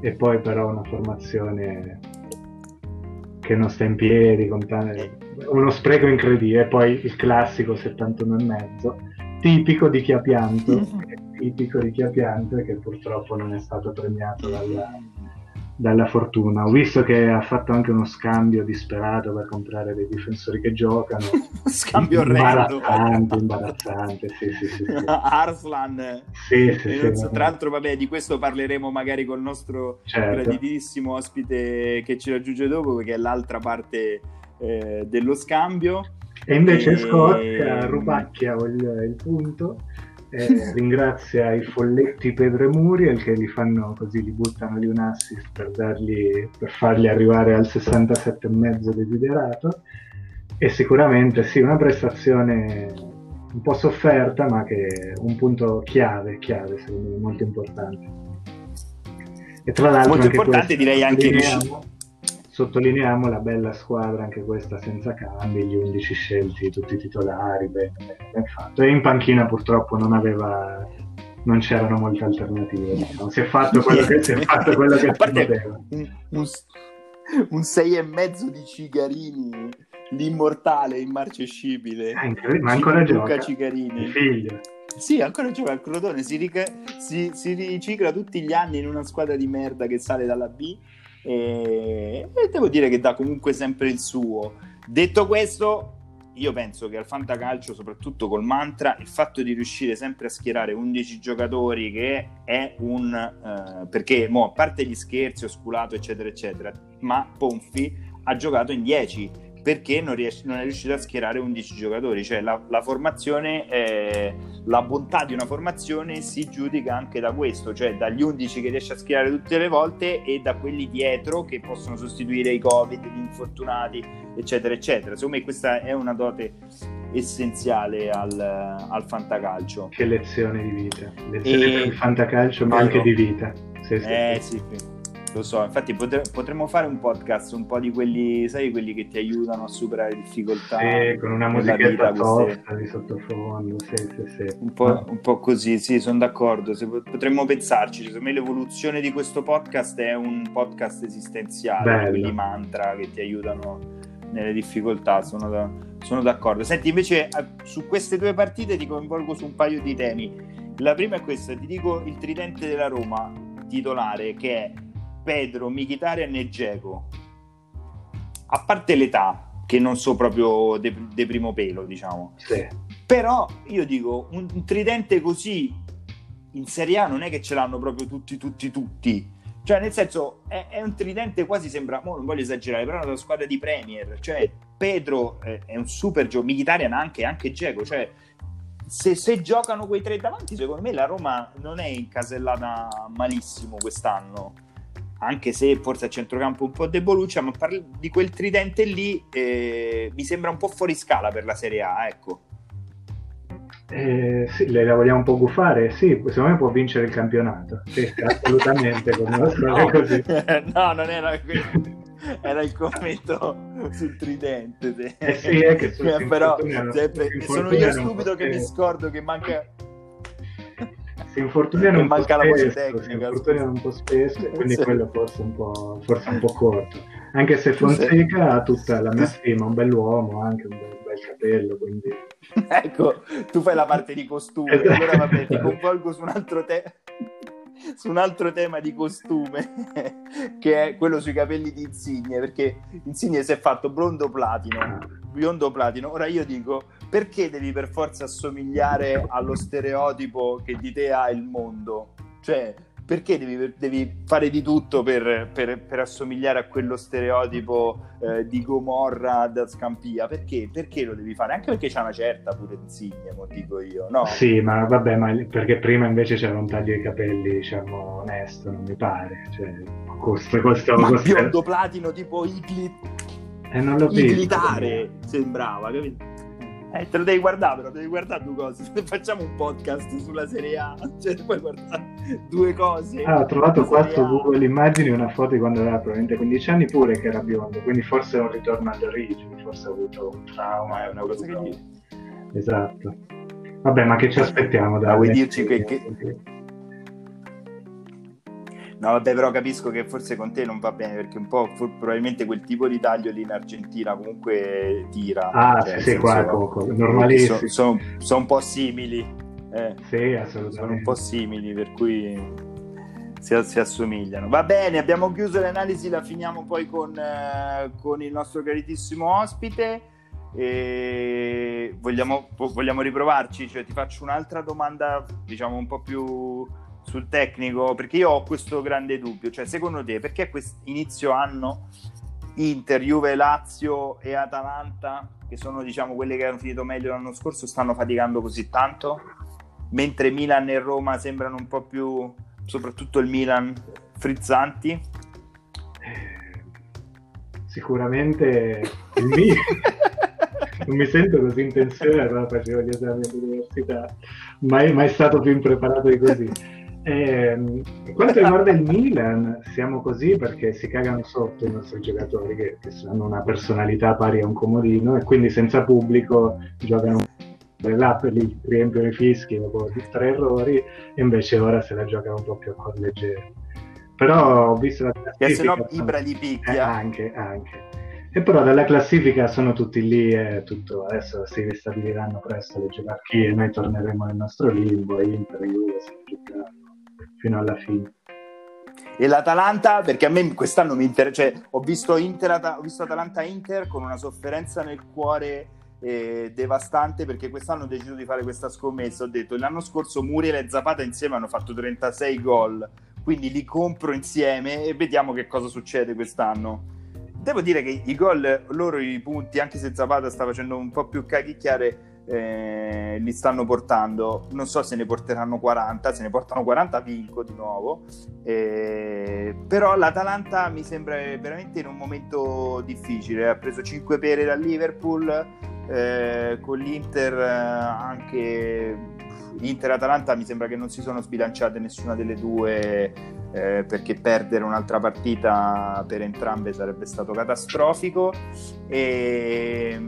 e poi però una formazione che non sta in piedi, con tante... uno spreco incredibile. E poi il classico 71 e mezzo tipico di chi ha pianto, tipico di chi ha pianto e che purtroppo non è stato premiato dalla, dalla fortuna. Ho visto che ha fatto anche uno scambio disperato per comprare dei difensori che giocano. scambio imbarazzante, imbarazzante, sì, sì, sì, sì. Arslan. Sì, sì, sì, so, tra l'altro, vabbè, di questo parleremo magari con il nostro certo. graditissimo ospite che ci raggiunge dopo, perché è l'altra parte eh, dello scambio. E invece e... Scott rubacchia il, il punto eh, ringrazia i folletti Pedro e Muriel che li fanno così, li buttano lì un assist per, dargli, per farli arrivare al 67,5 desiderato. E sicuramente sì, una prestazione un po' sofferta ma che è un punto chiave, chiave secondo me, molto importante. E tra l'altro molto importante direi anche riuscito Sottolineiamo la bella squadra, anche questa senza cambi, gli 11 scelti, tutti i titolari, ben, ben fatto. E in panchina purtroppo non aveva non c'erano molte alternative. Diciamo. Si è fatto quello che si è fatto quello che poteva. Un, un, sei e mezzo di Cigarini, l'immortale, immarcescibile. Ah, ma ancora Luca gioca. Cigarini. Il figlio. Sì, ancora gioca al Crotone, si, ric- si, si, ricicla tutti gli anni in una squadra di merda che sale dalla B e, e devo dire che dà comunque sempre il suo. Detto questo, io penso che al fantacalcio, soprattutto col mantra, il fatto di riuscire sempre a schierare 11 giocatori che è un... Eh, perché, mo, a parte gli scherzi, osculato, eccetera, eccetera, ma Ponfi ha giocato in 10 perché non, riesce, non, è riuscito a schierare 11 giocatori. Cioè la, la formazione, eh, la bontà di una formazione si giudica anche da questo, cioè dagli 11 che riesce a schierare tutte le volte e da quelli dietro che possono sostituire i Covid, gli infortunati, eccetera, eccetera. Secondo me questa è una dote essenziale al, al fantacalcio. Che lezione di vita, lezione e... per il fantacalcio, ma anche di vita. Sì, sì, eh, sì. sì. Lo so, infatti potre- potremmo fare un podcast, un po' di quelli, sai, quelli che ti aiutano a superare difficoltà. Sì, con una musichetta tosta di sottofondo, sì, sì, sì. Un po', un po così, sì, sono d'accordo. Se potremmo pensarci, secondo me l'evoluzione di questo podcast è un podcast esistenziale, Bello. quelli mantra che ti aiutano nelle difficoltà, sono, da, sono d'accordo. Senti, invece eh, su queste due partite ti coinvolgo su un paio di temi. La prima è questa, ti dico il tridente della Roma titolare che è Pedro, Mkhitaryan e Geco, a parte l'età, che non so proprio de, de primo pelo, diciamo. Sì. Però io dico, un, un, tridente così in Serie A non è che ce l'hanno proprio tutti, tutti, tutti. Cioè, nel senso, è, è un tridente quasi sembra, non voglio esagerare, però è una squadra di Premier. Cioè, Pedro è, è un super giocatore, Mkhitaryan anche, anche Geco, cioè... Se, se, giocano quei tre davanti, secondo me la Roma non è incasellata malissimo quest'anno anche se forse a centrocampo un po' deboluccia, ma parli di quel tridente lì eh, mi sembra un po' fuori scala per la Serie A, ecco. Eh, sì, la vogliamo un po' gufare? Sì, secondo me può vincere il campionato. Sì, assolutamente, con una no, così. no, non era quello. Era il commento sul tridente. Eh sì, è che sul però sempre, sono io stupido che mi scordo che manca si infortunano un po' spesso, si infortunano un po' spesso e quindi sì. quello forse un, po', forse un po' corto. Anche se Fonseca ha tutta la mia stima, un bell'uomo, anche un bel, bel capello, quindi... ecco, tu fai la parte di costume, allora vabbè, ti convolgo su un altro tema su un altro tema di costume che è quello sui capelli di Insigne perché Insigne si è fatto blondo platino biondo platino ora io dico perché devi per forza assomigliare allo stereotipo che di te ha il mondo? Cioè, perché devi, devi fare di tutto per, per, per, assomigliare a quello stereotipo eh, di Gomorra da Scampia? Perché? Perché lo devi fare? Anche perché c'è una certa pure insigne, mo dico io, no? Sì, ma vabbè, ma perché prima invece c'era un taglio di capelli, diciamo, onesto, non mi pare. Cioè, questo, questo, ma questo... biondo platino tipo Igli... Eh, non l'ho Iglitare sembrava, capito? Eh, te lo devi guardare, però devi guardare due cose. Facciamo un podcast sulla Serie A, cioè puoi guardare due cose. Ah, ho trovato qua su Google Immagini una foto di quando aveva probabilmente 15 anni pure che era biondo, quindi forse è un ritorno alle origini, forse ha avuto un trauma. è una cosa che dici. Esatto. Vabbè, ma che ci aspettiamo da... Ah, vuoi dirci che... che... No, vabbè, però capisco che forse con te non va bene perché un po' probabilmente quel tipo di taglio lì in Argentina comunque tira. Ah, cioè, sì, qua poco, normalissimo. Sono son, son un po' simili. Eh, sì, assolutamente. Sono un po' simili, per cui si, si, assomigliano. Va bene, abbiamo chiuso l'analisi, la finiamo poi con, eh, con il nostro caritissimo ospite. E vogliamo, vogliamo riprovarci? Cioè, ti faccio un'altra domanda, diciamo un po' più sul tecnico, perché io ho questo grande dubbio. Cioè, secondo te, perché inizio anno Inter, Juve, Lazio e Atalanta, che sono diciamo quelle che hanno finito meglio l'anno scorso, stanno faticando così tanto? Mentre Milan e Roma sembrano un po' più, soprattutto il Milan, frizzanti? Sicuramente il Milan. non mi sento così in tensione quando facevo gli esami all'università, mai, mai stato più impreparato di così. Eh, quanto riguarda il Milan, siamo così perché si cagano sotto i nostri giocatori che, che hanno una personalità pari a un comodino e quindi senza pubblico giocano là per lì riempiono i fischi dopo tre errori e invece ora se la giocano un po' più a cuor leggero. Però ho visto la classifica... E se no Ibra li picchia. Eh, anche, anche. E però dalla classifica sono tutti lì e tutto, adesso si ristabiliranno presto le gerarchie, noi torneremo nel nostro limbo, Inter, Juve, giocheranno fino alla fine. E l'Atalanta, perché a me quest'anno mi interessa, cioè ho visto, Inter, ho visto Atalanta-Inter con una sofferenza nel cuore eh, devastante perché quest'anno ho deciso di fare questa scommessa. Ho detto l'anno scorso Muriel e Zapata insieme hanno fatto 36 gol, quindi li compro insieme e vediamo che cosa succede quest'anno. Devo dire che i gol, loro i punti, anche se Zapata sta facendo un po' più cachicchiare, eh, li stanno portando. Non so se ne porteranno 40, se ne portano 40 vinco di nuovo. Eh, però l'Atalanta mi sembra veramente in un momento difficile. Ha preso 5 pere dal Liverpool, eh, con l'Inter eh, anche Inter-Atalanta mi sembra che non si sono sbilanciate nessuna delle due eh, perché perdere un'altra partita per entrambe sarebbe stato catastrofico e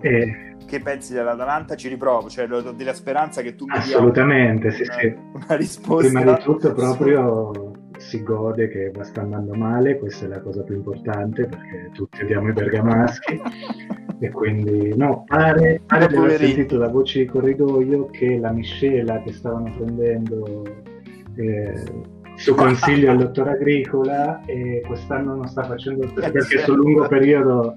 e... Che pensi dell'Atalanta? Ci riprovo, cioè della speranza che tu mi Assolutamente, sì, una, sì. una risposta. Prima di tutto proprio si gode che sta andando male, questa è la cosa più importante perché tutti odiamo i bergamaschi e quindi no, pare, pare di aver sentito da voci di corridoio che la miscela che stavano prendendo eh, su consiglio del dottor Agricola e quest'anno non sta facendo perché sul lungo periodo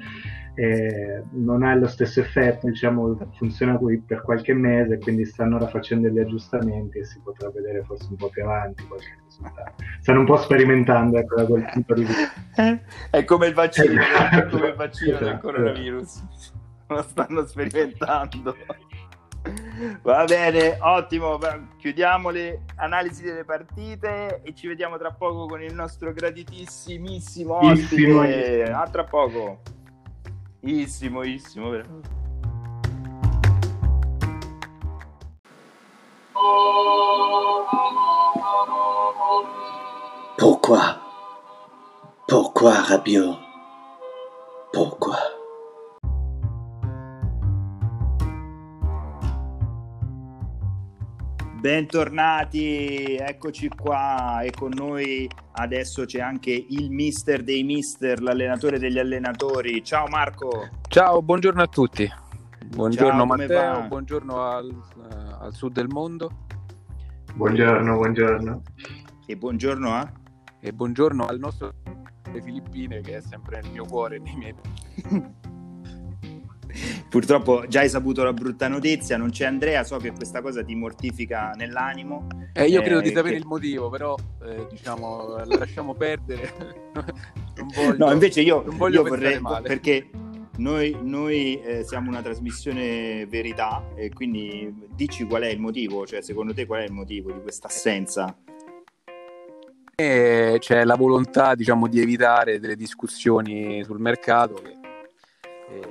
eh, non ha lo stesso effetto, diciamo, funziona qui per qualche mese, quindi stanno ora facendo degli aggiustamenti e si potrà vedere forse un po' più avanti qualche risultato. Stanno un po' sperimentando ecco, da quel punto di vista. è come il vaccino, è come il vaccino esatto. del coronavirus. Lo stanno sperimentando. Va bene, ottimo. Chiudiamo le analisi delle partite e ci vediamo tra poco con il nostro gratitissimissimo ospite. A tra poco. Issimo, issimo, Pourquoi? Pourquoi, Rabiot? Pourquoi Bentornati, eccoci qua e con noi adesso c'è anche il mister dei mister, l'allenatore degli allenatori. Ciao Marco. Ciao, buongiorno a tutti. Buongiorno Ciao, Matteo, buongiorno al, uh, al, sud del mondo. Buongiorno, buongiorno. E buongiorno a? E buongiorno al nostro le Filippine che è sempre nel mio cuore nei miei... Purtroppo già hai saputo la brutta notizia, non c'è Andrea, so che questa cosa ti mortifica nell'animo. Eh, io credo di sapere che... il motivo, però eh, diciamo, la lasciamo perdere. voglio, no, invece io, io vorrei, male. perché noi, noi eh, siamo una trasmissione verità e quindi dici qual è il motivo, cioè secondo te qual è il motivo di questa assenza? Eh, c'è la volontà diciamo, di evitare delle discussioni sul mercato che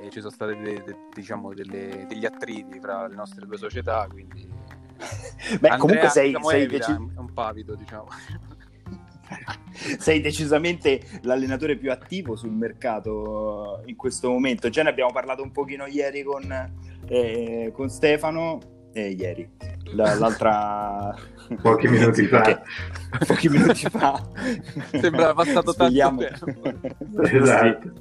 e ci sono stati de, de, diciamo, delle, degli attriti fra le nostre due società, quindi... Beh, Andrea, comunque sei, diciamo, sei deci... un pavido, diciamo. sei decisamente l'allenatore più attivo sul mercato in questo momento. Già ne abbiamo parlato un pochino ieri con, eh, con Stefano. Eh, ieri, l'altra pochi minuti fa. pochi minuti fa. Sembra passato tanto tempo. esatto.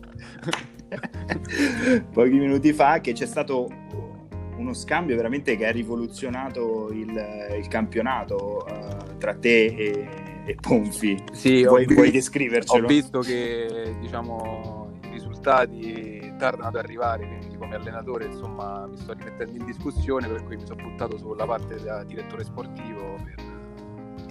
pochi minuti fa che c'è stato uno scambio veramente che ha rivoluzionato il, il campionato uh, tra te e, e Ponfi. Sì, vuoi, vi- vuoi descrivercelo? Ho visto che diciamo, i risultati tardano ad arrivare, quindi come allenatore insomma mi sto rimettendo in discussione, per cui mi sono buttato sulla parte da direttore sportivo. Per,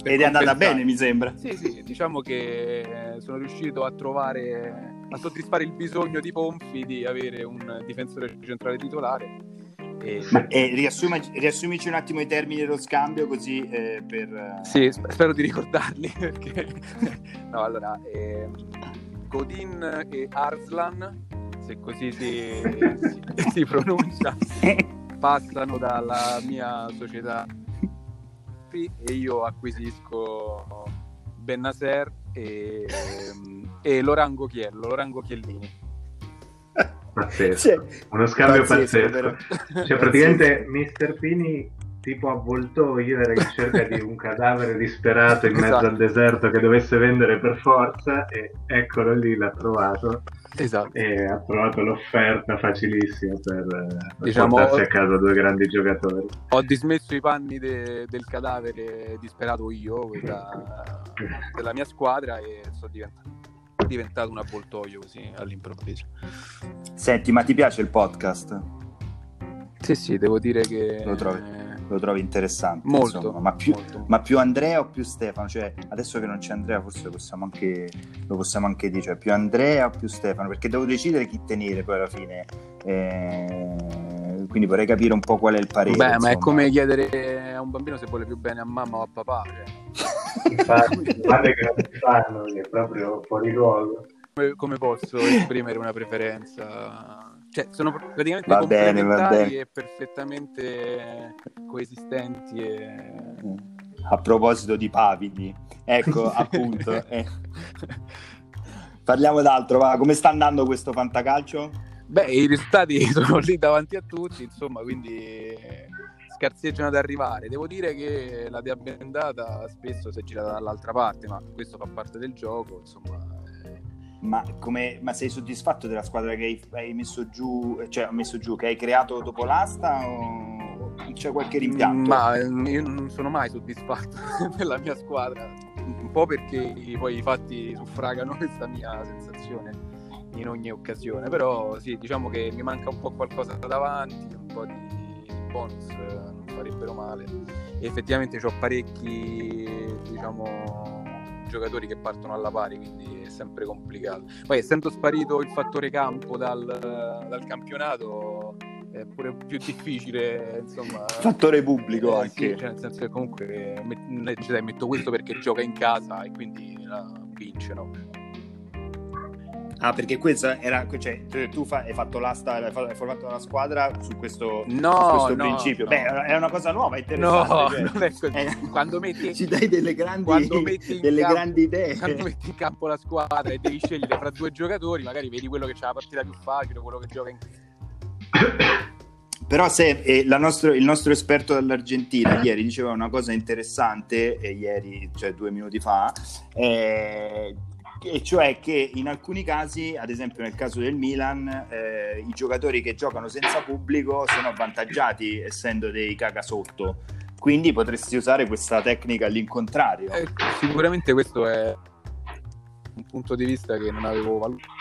per Ed è andata bene, mi sembra. Sì, sì, diciamo che sono riuscito a trovare, a soddisfare il bisogno di Ponfi di avere un difensore centrale titolare. E, Ma, eh, riassuma- riassumici un attimo i termini dello scambio così eh, per... eh, Sì, sp- spero di ricordarli perché no, allora ehm, Godin e Arslan, se così si, si- si pronuncia, passano dalla mia società e io acquisisco Bennaser e, e Lorango Chiello, Lorango Chiellini. Pazzesco. Cioè, Uno scambio pazzesco, pazzesco. Cioè, praticamente Mr. Pini tipo avvoltoio era in cerca di un cadavere disperato in mezzo Esatto. al deserto che dovesse vendere per forza e eccolo lì, l'ha trovato Esatto. e ha trovato l'offerta facilissima per, eh, per Diciamo- portarsi a casa due grandi giocatori. Ho dismesso i panni de- del cadavere disperato io, quella della mia squadra, e sono diventato, diventato un avvoltoio così all'improvviso. Senti, ma ti piace il podcast? Sì, sì, devo dire che Lo trovi? Lo trovi interessante? molto, insomma, ma più, molto. Ma più Andrea o più Stefano? Cioè, adesso che non c'è Andrea, forse possiamo anche, lo possiamo anche dire, cioè, più Andrea o più Stefano? Perché devo decidere chi tenere poi alla fine. Eh, quindi vorrei capire un po' qual è il parere. Beh, ma è insomma. come chiedere a un bambino se vuole più bene a mamma o a papà. cioè, Infatti, guarda che non si fanno, è proprio fuori luogo. come, come posso esprimere una preferenza? Cioè, sono praticamente Va bene, va bene. e perfettamente coesistenti. E... A proposito di pavidi, ecco appunto. eh. Parliamo d'altro, va. Come sta andando questo fantacalcio? Beh, i risultati sono lì davanti a tutti, insomma, quindi scarseggiano ad arrivare. Devo dire che la Diabendata spesso si è girata dall'altra parte, ma questo fa parte del gioco, insomma. Ma, come, ma sei soddisfatto della squadra che hai, hai messo giù, cioè messo giù, che hai creato dopo l'asta o c'è qualche rimpianto? Ma eh, io non sono mai soddisfatto della mia squadra, un po' perché poi i fatti suffragano questa mia sensazione in ogni occasione, però sì, diciamo che mi manca un po' qualcosa davanti, un po' di bonus eh, non farebbero male. E effettivamente ho parecchi, diciamo, giocatori che partono alla pari, quindi è sempre complicato. Poi essendo sparito il fattore campo dal, dal campionato è pure più difficile, insomma. Fattore pubblico Eh, anche. sì, cioè, nel senso che comunque met- cioè, metto questo perché gioca in casa e quindi la vince, no? Ah, perché questa era, cioè, tu- tu fa- hai fatto l'asta, hai formato la squadra su questo, No, su questo no, principio. no. Beh, è una cosa nuova, No, interessante. cioè. non è così. Eh, Quando metti, ci dai delle grandi, delle campo- grandi idee. quando metti in campo la squadra e devi scegliere fra due giocatori, magari vedi quello che ha la partita più facile, quello che gioca in Però se eh, nostro- il nostro esperto dall'Argentina ieri diceva una cosa interessante, eh, ieri, cioè due minuti fa, eh, e cioè che in alcuni casi, ad esempio nel caso del Milan, eh, i giocatori che giocano senza pubblico sono avvantaggiati essendo dei cagasotto. Quindi potresti usare questa tecnica all'incontrario. Eh, sicuramente questo è un punto di vista che non avevo valutato.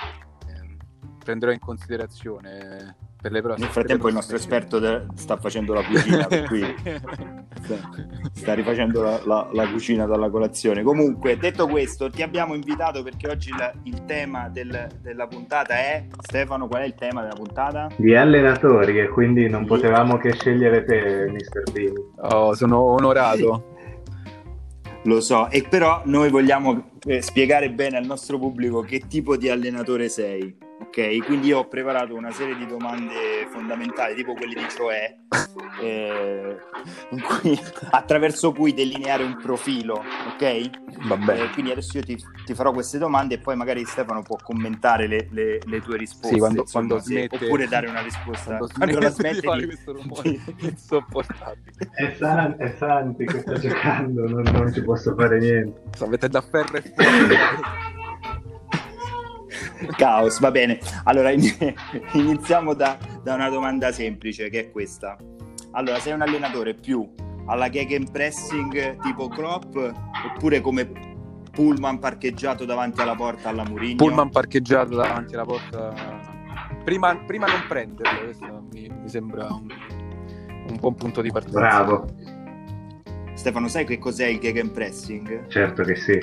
Eh, Prenderò in considerazione per le prossime. Nel frattempo il nostro esperto de- sta facendo la cucina, per cui sta rifacendo la, la- la cucina dalla colazione. Comunque, detto questo, ti abbiamo invitato perché oggi la- il tema del- della puntata è Stefano, qual è il tema della puntata? Di allenatori e quindi non potevamo che scegliere te, Mr. Pini. Oh, sono onorato. Lo so, e però noi vogliamo eh, spiegare bene al nostro pubblico che tipo di allenatore sei, ok? Quindi io ho preparato una serie di domande fondamentali, tipo quelle di Cioè, eh, in cui- attraverso cui delineare un profilo, ok? Vabbè. Eh, quindi adesso io ti, ti farò queste domande e poi magari Stefano può commentare le, le- le tue risposte, Sì, quando- insomma, quando se- smette- oppure dare una risposta Quando quando la smette di smetti fare questo rumore insopportabile. È, San- è Santi che sta giocando, non, non ci posso fare niente. Sto mettendo a ferro e fuoco. Caos, va bene. Allora in- iniziamo da, da una domanda semplice che è questa. allora sei un allenatore più alla gegenpressing tipo Klopp oppure come pullman parcheggiato davanti alla porta alla Murigno? Pullman parcheggiato davanti alla porta. Prima, prima non prenderlo, questo mi, mi sembra un, un, buon punto di partenza. Bravo. Stefano, sai che cos'è il gegenpressing? Certo che sì.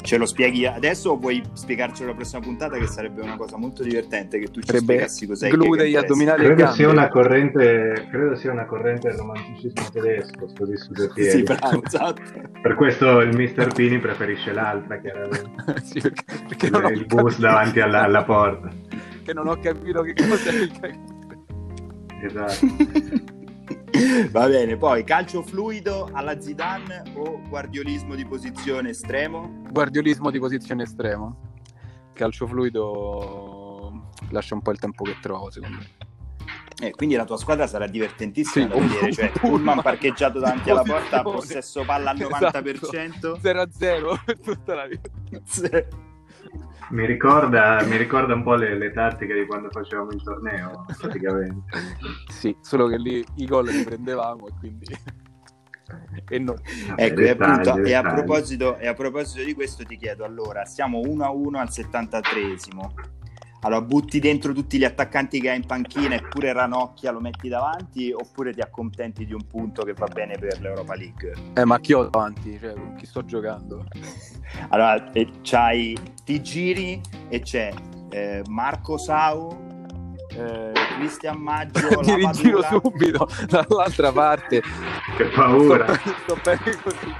Ce lo spieghi adesso o vuoi spiegarcelo la prossima puntata che sarebbe una cosa molto divertente che tu ci Sarebbe spiegassi cos'è glutei, il addominali Credo gambe. sia, una corrente, credo sia una corrente del romanticismo tedesco, così su due piedi. Sì, bravo, esatto. Per questo il Mr. Pini preferisce l'altra, chiaramente. Sì, perché, perché ho il bus capito- davanti alla, alla porta. Che non ho capito che cos'è il Esatto. Va bene, poi calcio fluido alla Zidane o guardiolismo di posizione estremo? guardiolismo di posizione estrema. Calcio fluido lascia un po' il tempo che trovo, secondo me. Eh, quindi la tua squadra sarà divertentissima Sì, da vedere, cioè Pullman parcheggiato davanti alla porta, possesso palla al Esatto. 90%. 0 a 0 per tutta la vita. Mi ricorda, mi ricorda un po' le, le tattiche di quando facevamo il torneo, praticamente. Sì, solo che lì i gol li prendevamo e quindi... e noi. Vabbè, Ecco, e, appunto, dettagli, e, a dettagli. proposito, e a proposito di questo ti chiedo, allora, siamo 1-1 al 73esimo. Allora, butti dentro tutti gli attaccanti che hai in panchina eppure Ranocchia lo metti davanti oppure ti accontenti di un punto che va bene per l'Europa League? Eh, ma chi ho davanti? Cioè, con chi sto giocando? Allora, e c'hai, ti giri e c'è eh, Marco Sau, eh, Cristian Maggio, Mi rigiro subito dall'altra parte. Che paura. Sto, sto bene così.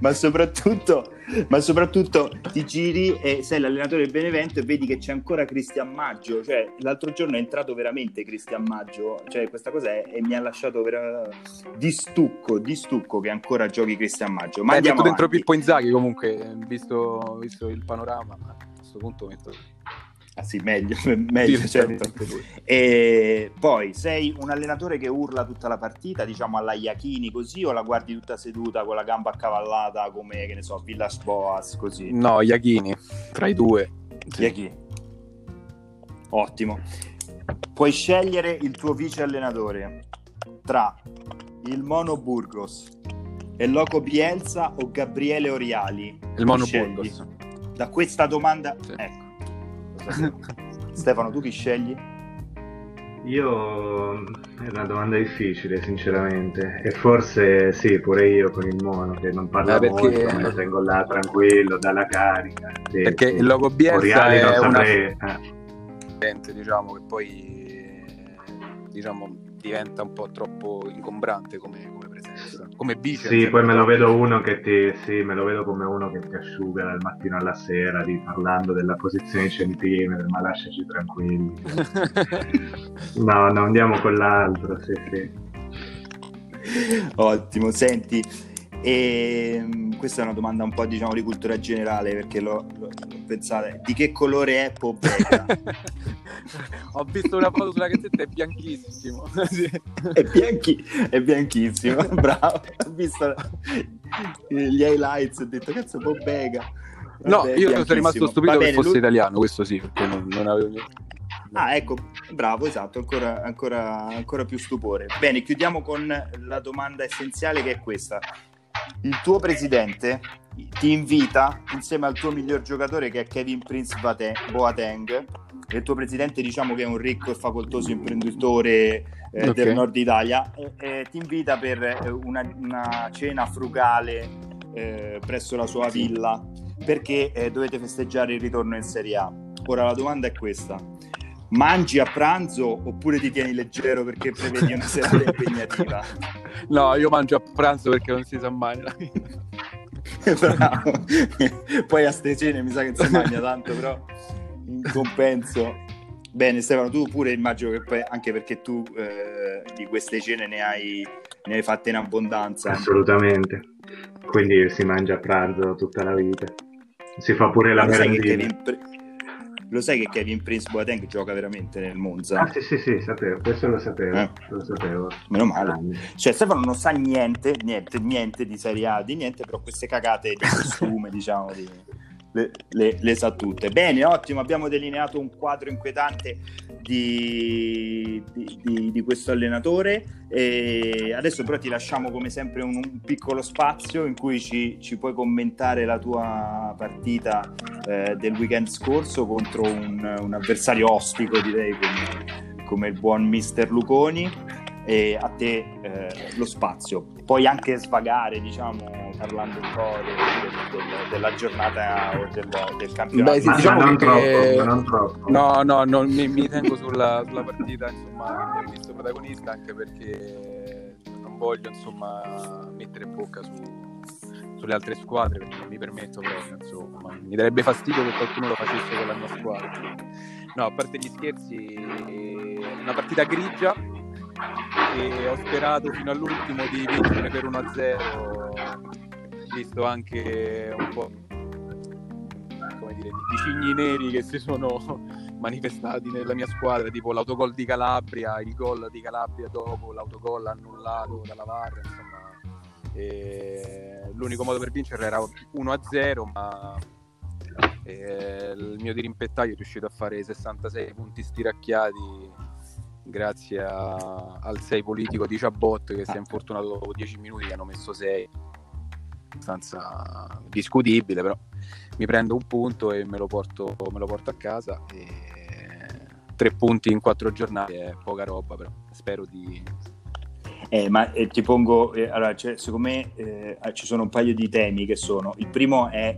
ma soprattutto, ma soprattutto ti giri e sei l'allenatore del Benevento e vedi che c'è ancora Cristian Maggio. Cioè, l'altro giorno è entrato veramente Cristian Maggio. Cioè, questa cosa è, e mi ha lasciato vera- di stucco, di stucco che ancora giochi Cristian Maggio. Ma metto dentro. Pippo Inzaghi comunque, visto, visto il panorama. ma A questo punto metto... Ah, sì, meglio, meglio certo. E poi sei un allenatore che urla tutta la partita, diciamo alla Iachini così, o la guardi tutta seduta con la gamba accavallata come, che ne so, Villas Boas così? No, Iachini, tra i due. Sì. Iachini. Ottimo. Puoi scegliere il tuo vice allenatore tra il Mono Burgos e Loco Bielsa o Gabriele Oriali. Il Mono? Burgos. Da questa domanda, Sì. ecco. Stefano, tu chi scegli? Io è una domanda difficile, sinceramente. E forse sì, pure io con il mono che non parla Eh, perché- molto, me lo tengo là tranquillo, dalla carica. Sì, Perché sì. il logo Bielsa Oriali non è una saprei. eh. gente, diciamo, che poi diciamo, diventa un po' troppo ingombrante come presenza. Come vice. Sì, poi me lo vedo uno che ti, sì, me lo vedo come uno che ti asciuga dal mattino alla sera, di parlando della posizione di centimetri, ma lasciaci tranquilli. No, no, andiamo con l'altro, sì, sì. Ottimo, senti, ehm, questa è una domanda un po' diciamo di cultura generale perché lo, lo- pensate, di che colore è Pobega? Ho visto una foto sulla cassetta, è bianchissimo. È, bianchi- è bianchissimo, bravo, ho visto gli highlights, ho detto cazzo Pobega. No, Vabbè, io sono rimasto stupito Va che bene, fosse lui- italiano, questo sì, perché non, non avevo. Ah, ecco, bravo, esatto, ancora, ancora, ancora più stupore. Bene, chiudiamo con la domanda essenziale che è questa. Il tuo presidente ti invita insieme al tuo miglior giocatore che è Kevin Prince Boateng. Il tuo presidente diciamo che è un ricco e facoltoso imprenditore eh, Ok. del nord Italia e, e ti invita per eh, una, una cena frugale eh, presso la sua villa perché eh, dovete festeggiare il ritorno in Serie A. Ora la domanda è questa: mangi a pranzo oppure ti tieni leggero perché prevedi una serata impegnativa? No, io mangio a pranzo perché non si sa mai. Bravo. Poi a ste cene mi sa che non si mangia tanto, però in compenso. Bene, Stefano, tu pure immagino che poi, anche perché tu eh, di queste cene ne hai, ne hai fatte in abbondanza. Assolutamente. Quindi si mangia a pranzo tutta la vita. Si fa pure la merendina. Lo sai che Kevin Prince Boateng gioca veramente nel Monza? Ah, sì, sì, sì, sapevo, questo lo sapevo, Eh. lo sapevo. Meno male. Anni. Cioè, Stefano non sa niente, niente, niente di Serie A, di niente, però queste cagate di costume, diciamo, di- le, le- le sa tutte. Bene, ottimo, abbiamo delineato un quadro inquietante di, di, di, di questo allenatore. E adesso però ti lasciamo come sempre un, un piccolo spazio in cui ci, ci, puoi commentare la tua partita eh, del weekend scorso contro un, un avversario ostico, direi, come, come il buon mister Luconi e a te eh, lo spazio. Puoi anche svagare, diciamo, parlando un po' del, del, della giornata o del, del campionato. Beh, sì, diciamo ma non, che... troppo, non troppo. No, no, non mi, mi tengo sulla, sulla, partita, insomma, che mi visto protagonista anche perché non voglio, insomma, mettere bocca su, sulle altre squadre perché non mi permetto proprio, insomma. Mi darebbe fastidio che qualcuno lo facesse con la mia squadra. No, a parte gli scherzi, una partita grigia e ho sperato fino all'ultimo di vincere per 1-0 visto anche un po' come dire di cigni neri che si sono manifestati nella mia squadra tipo l'autogol di Calabria il gol di Calabria dopo l'autogol annullato dalla VAR insomma. E l'unico modo per vincere era 1-0 ma il mio dirimpettaio è riuscito a fare 66 punti stiracchiati grazie a, al 6 politico di Ciabot che si è infortunato dopo 10 minuti hanno messo 6 abbastanza discutibile però mi prendo un punto e me lo porto, me lo porto a casa. E tre punti in quattro giornate è poca roba però spero di eh, ma eh, ti pongo, eh, allora, cioè, secondo me eh, ci sono un paio di temi che sono, il primo è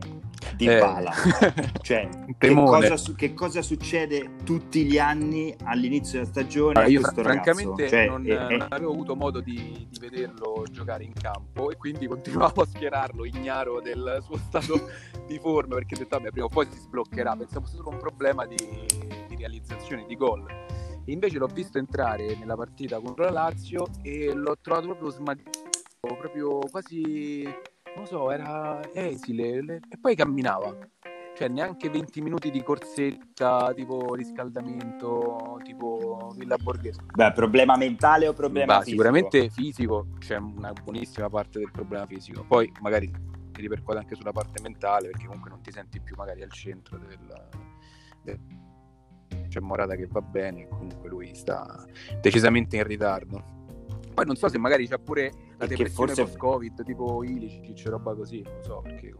di Bala, eh. cioè che cosa, che cosa, succede tutti gli anni all'inizio della stagione? Allora, io fr- francamente cioè, non, è, non, avevo avuto modo di, di, vederlo giocare in campo e quindi continuavo a schierarlo ignaro del suo stato di forma perché ho detto vabbè prima o poi si sbloccherà, pensavo fosse solo un problema di, di realizzazione di gol. Invece l'ho visto entrare nella partita contro la Lazio e l'ho trovato proprio smadito, proprio quasi, non so, era esile e poi camminava. Cioè, neanche 20 minuti di corsetta, tipo riscaldamento, tipo Villa Borghese. Beh, problema mentale o problema Beh, fisico? Sicuramente fisico, c'è una buonissima parte del problema fisico. Poi magari si ripercuote anche sulla parte mentale, perché comunque non ti senti più magari al centro del, del c'è Morata che va bene, comunque lui sta decisamente in ritardo. Poi non so se magari c'ha pure la perché depressione forse... post-Covid, tipo Ilicic, roba così, non so perché.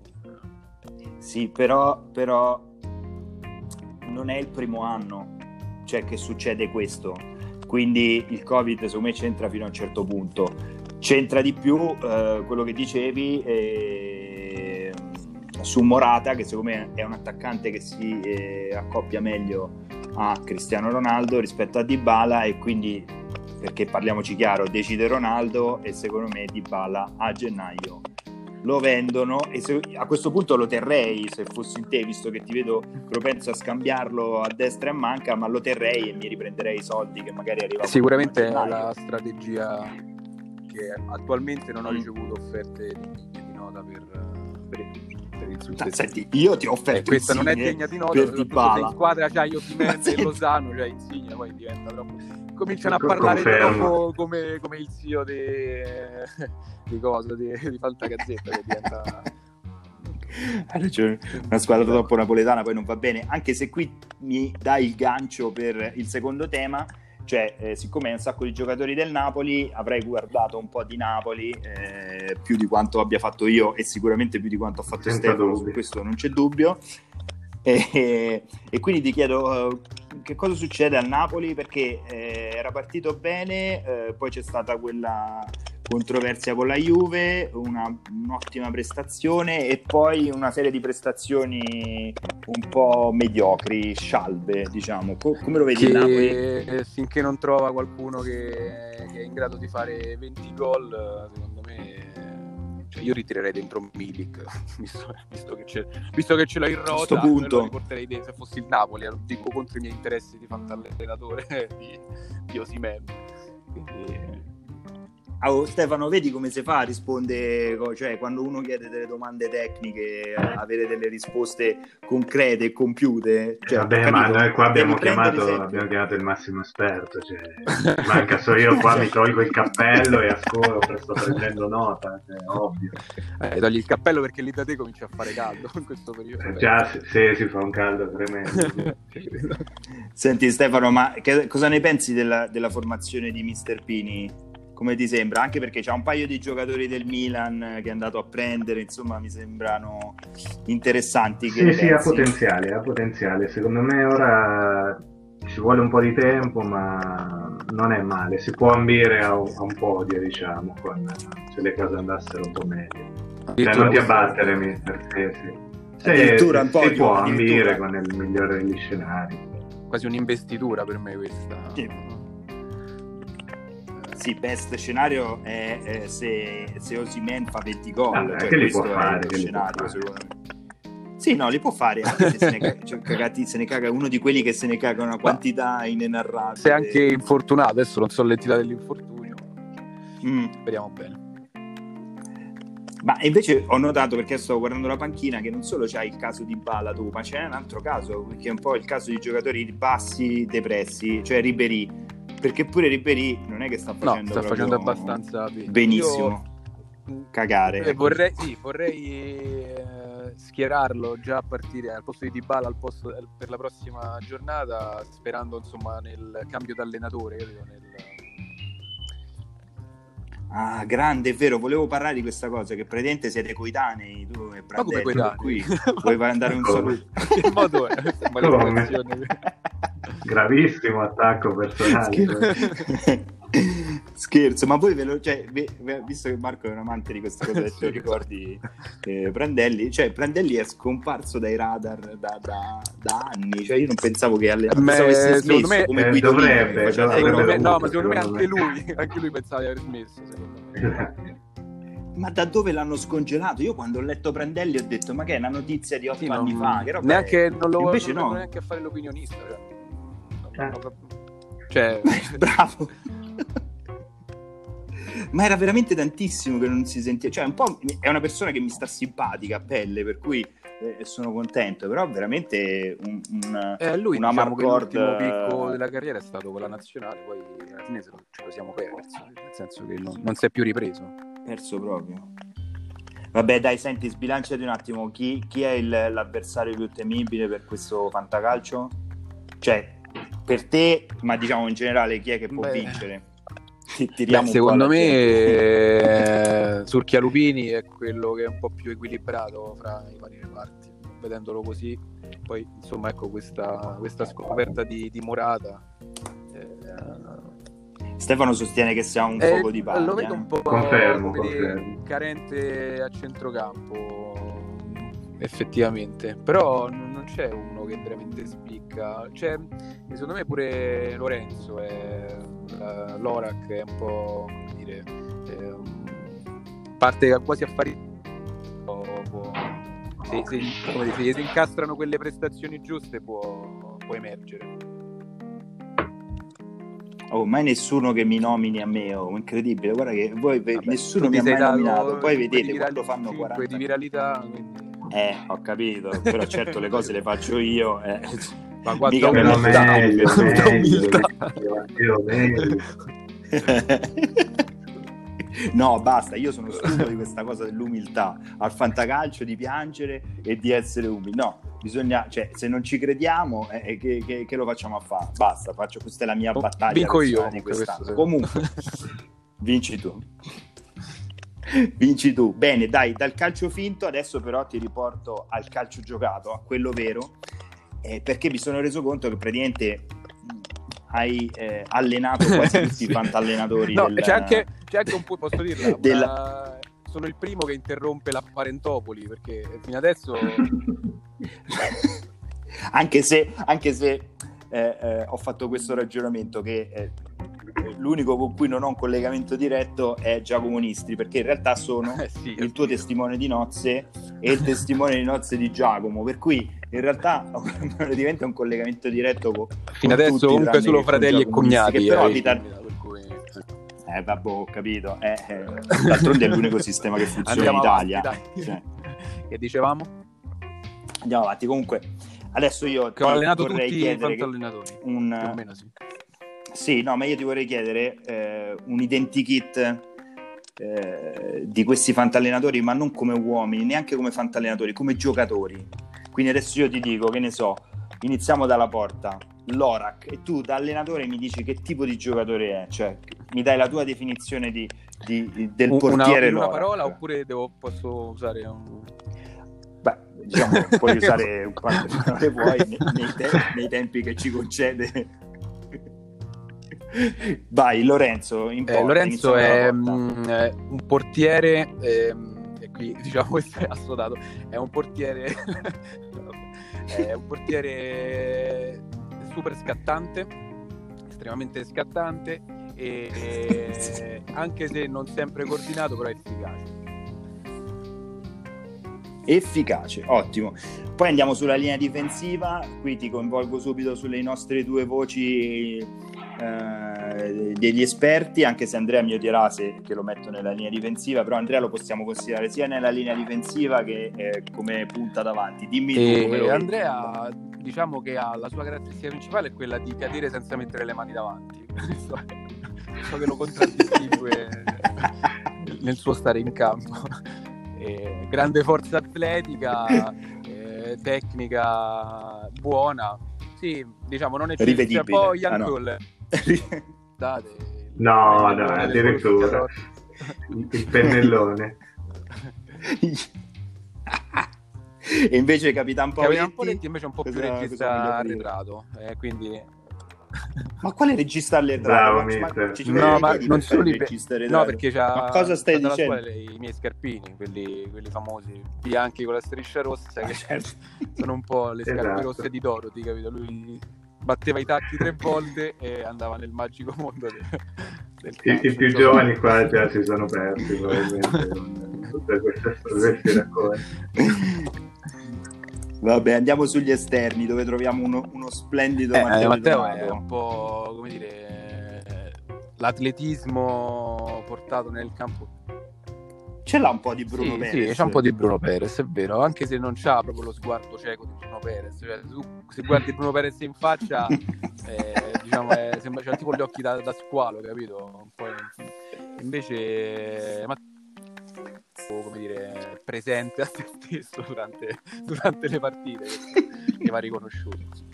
Sì, però, però non è il primo anno cioè, che succede questo. Quindi il Covid secondo me c'entra fino a un certo punto. C'entra di più eh, quello che dicevi eh, su Morata, che secondo me è un attaccante che si eh, accoppia meglio a Cristiano Ronaldo rispetto a Dybala e quindi perché parliamoci chiaro decide Ronaldo e secondo me Dybala a gennaio lo vendono e se, a questo punto lo terrei se fossi in te visto che ti vedo propenso a scambiarlo a destra e a manca ma lo terrei e mi riprenderei i soldi che magari arrivano sicuramente è la strategia che attualmente non ho mm. ricevuto offerte di, di nota per, per per Senti, io ti ho offerto eh, questa non è degna di nota, soprattutto in squadra c'hai Osimene e Lozano, cioè Insigne poi diventa troppo cominciano a parlare troppo come, come il zio di, di cosa, di, di Fantagazzetta che diventa una squadra troppo napoletana poi non va bene. Anche se qui mi dai il gancio per il secondo tema cioè, eh, siccome hai un sacco di giocatori del Napoli, avrei guardato un po' di Napoli eh, più di quanto abbia fatto io e sicuramente più di quanto ha fatto Senza Stefano, su questo non c'è dubbio. E, e quindi ti chiedo uh, che cosa succede al Napoli perché eh, era partito bene, eh, poi c'è stata quella controversia con la Juve, una, un'ottima prestazione e poi una serie di prestazioni un po' mediocri, scialbe, diciamo. Co- come lo vedi che, Napoli? Finché non trova qualcuno che, che, è in grado di fare 20 gol, secondo me cioè io ritirerei dentro Milik, visto, visto, che c'è, visto che ce l'ho in rota, punto. lo porterei dentro, se fossi il Napoli, lo dico contro i miei interessi di fantallenatore di, di Osimen. Quindi Oh, Stefano, vedi come si fa? Risponde, cioè quando uno chiede delle domande tecniche, avere delle risposte concrete e compiute. Cioè, Vabbè, ma noi qua abbiamo chiamato, abbiamo chiamato, il massimo esperto. Cioè, manca solo io qua mi tolgo il cappello e ascolto, sto prendendo nota, cioè, ovvio. Eh, togli il cappello perché lì da te comincia a fare caldo in questo periodo. Eh, già, se, se, si fa un caldo tremendo. Senti Stefano, ma che, cosa ne pensi della, della formazione di Mister Pini? Come ti sembra? Anche perché c'è un paio di giocatori del Milan che è andato a prendere, insomma, mi sembrano interessanti. Sì, sì, ha potenziale, ha potenziale. Secondo me ora ci vuole un po' di tempo, ma non è male. Si può ambire a, un, a un podio, diciamo, con, se le cose andassero un po' meglio. Cioè, non ti abbattere, mister. Sì, sì. Se, addirittura un po' si può ambire con il migliore degli scenari. Quasi un'investitura per me questa. Sì sì, best scenario è, è se, se Osimen fa 20 gol. Ah, cioè, che li può fare? Che scenario, Sì, no, li può fare anche se se ne, caga, cioè, cagati, se ne caga uno di quelli che se ne caga una quantità inenarrabile. Se anche infortunato, adesso non so l'entità dell'infortunio. Mm. Speriamo bene. Ma invece ho notato perché sto guardando la panchina che non solo c'è il caso di Bala tu, ma c'è un altro caso, che è un po' il caso di giocatori bassi, depressi, cioè Ribery perché pure Ribery non è che sta facendo, no, sta facendo abbastanza benissimo. Io... Cagare. Eh, vorrei, sì, vorrei eh, schierarlo già a partire al posto di Dybala al posto, eh, per la prossima giornata, sperando insomma nel cambio d'allenatore. Nel... Ah, grande, è vero, volevo parlare di questa cosa, che praticamente siete coetanei, tu e Brandelli, qui vuoi andare un saluto? che modo è? Gravissimo attacco personale. Scherzo, ma voi ve lo, cioè, visto che Marco è un amante di questa cosa, lo ricordi eh, Prandelli? Cioè, Prandelli è scomparso dai radar da, da, da anni, cioè io non pensavo che alle me, avesse smesso me, come eh, dovrebbe, dovrebbe me, no, ma secondo me anche lui, anche lui pensava di aver smesso, ma da dove l'hanno scongelato? Io quando ho letto Prandelli ho detto ma che è una notizia di otto sì, anni non, fa? Che neanche, non lo Invece non no. neanche a fare l'opinionista. Cioè, eh. cioè... bravo. ma era veramente tantissimo che non si sentiva. Cioè, un po' è una persona che mi sta simpatica a pelle, per cui eh, sono contento. Però veramente un, un, eh, lui, una diciamo Marcord... l'ultimo picco della carriera è stato con la nazionale, poi alla fine ce lo siamo persi, nel senso che non, non si è più ripreso. Perso proprio. Vabbè, dai, senti, sbilanciati un attimo. Chi, chi è il, l'avversario più temibile per questo fantacalcio? Cioè, per te, ma diciamo in generale, chi è che può Beh. vincere? Beh, secondo me eh, Surchia Lupini è quello che è un po' più equilibrato fra i vari reparti vedendolo così poi insomma ecco questa, questa scoperta di, di Morata eh, Stefano sostiene che sia un eh, fuoco di paglia lo vedo un po' confermo, confermo. carente a centrocampo effettivamente però non c'è uno che veramente spicca cioè, secondo me pure Lorenzo è uh, l'Orac è un po' come dire eh, parte quasi a fare se, se, come dire, se si incastrano quelle prestazioni giuste può, può emergere Oh, mai nessuno che mi nomini a me, oh, incredibile. Guarda che voi Vabbè, nessuno mi ha mai nominato. Poi vedete quando fanno 40 di viralità. Quindi... Eh, ho capito, però certo le cose le faccio io. Eh. Ma quanto meglio, meglio, meglio, meglio. no, basta, io sono stupido di questa cosa dell'umiltà, al fantacalcio di piangere e di essere umili. No, bisogna, cioè, se non ci crediamo, eh, che, che, che, lo facciamo a fare? Basta, faccio, questa è la mia battaglia. Vinco io. Comunque, vinci tu. Vinci tu. Bene, dai, dal calcio finto adesso però ti riporto al calcio giocato, a quello vero, eh, perché mi sono reso conto che praticamente hai eh, allenato quasi tutti i fantallenatori. no, del, c'è, anche, c'è anche un po', posso dirla, della... sono il primo che interrompe la Parentopoli, perché fino adesso... anche se, anche se eh, eh, ho fatto questo ragionamento che eh, l'unico con cui non ho un collegamento diretto è Giacomo Nistri, perché in realtà sono eh sì, il tuo testimone di nozze e il testimone di nozze di Giacomo, per cui in realtà diventa un collegamento diretto con fino con adesso comunque solo fratelli e cognati che però abitano Eh, vabbè, ho capito. Eh, eh, d'altronde è l'unico sistema che funziona Andiamo in Italia. avanti. Cioè, Che dicevamo? andiamo avanti. Comunque, adesso io Che ho allenato vorrei tutti chiedere che fantallenatori. Più o un, meno sì. Sì, no, ma io ti vorrei chiedere eh, un identikit eh, di questi fantallenatori, ma non come uomini, neanche come fantallenatori, come giocatori. Quindi adesso io ti dico, che ne so, iniziamo dalla porta, l'Orac, e tu da allenatore mi dici che tipo di giocatore è, cioè mi dai la tua definizione di, di- del Un- una, portiere una Lorac. parola oppure devo, posso usare un... Beh, diciamo, puoi usare quante parole vuoi nei, nei te- nei tempi che ci concede. Vai, Lorenzo, in Eh, Lorenzo è porta. mm, è un portiere, ehm, e qui diciamo questo è assodato, è un portiere, è un portiere super scattante, estremamente scattante, e, e anche se non sempre coordinato, però efficace. efficace, ottimo. Poi andiamo sulla linea difensiva, qui ti coinvolgo subito sulle nostre due voci eh, degli esperti, anche se Andrea mi odierà se che lo metto nella linea difensiva, però Andrea lo possiamo considerare sia nella linea difensiva che eh, come punta davanti. Dimmi tu come lo E vedi. Andrea, diciamo che ha la sua caratteristica principale è quella di cadere senza mettere le mani davanti. Questo ciò che lo contraddistingue nel suo stare in campo. E grande forza atletica, eh, tecnica buona. Sì, diciamo, non è cioè, Rivedibile. poi Ah, no. No, no, addirittura. Il, pennellone. e invece Capitan Paoletti, Capitan Poletti invece è un po' più cosa- cosa regista arretrato, eh, quindi Ma quale regista arretrato? No, ma non solo il i regista arretrato? No, perché c'ha Ma cosa stai dicendo? scuola i miei scarpini, quelli, quelli famosi, bianchi con la striscia rossa, Ah, che certo. sono un po' le scarpe Esatto. rosse di Dorothy, capito? Lui batteva i tacchi tre volte e andava nel magico mondo del, del I, i più insomma. giovani qua già si sono persi probabilmente con tutte queste, racconti. Vabbè, andiamo sugli esterni dove troviamo uno, uno splendido Eh, Matteo, Matteo è un po' come dire eh, l'atletismo portato nel campo Ce l'ha un po' di Bruno sì, Perez. sì, c'è un po' di Bruno Perez, è vero, anche se non c'ha proprio lo sguardo cieco di Bruno Perez. Cioè, tu, se guardi Bruno Perez in faccia, eh, diciamo, è- sembra c'ha tipo gli occhi da, da squalo, capito? Invece, ma come dire, presente a se stesso durante, durante le partite, che va riconosciuto.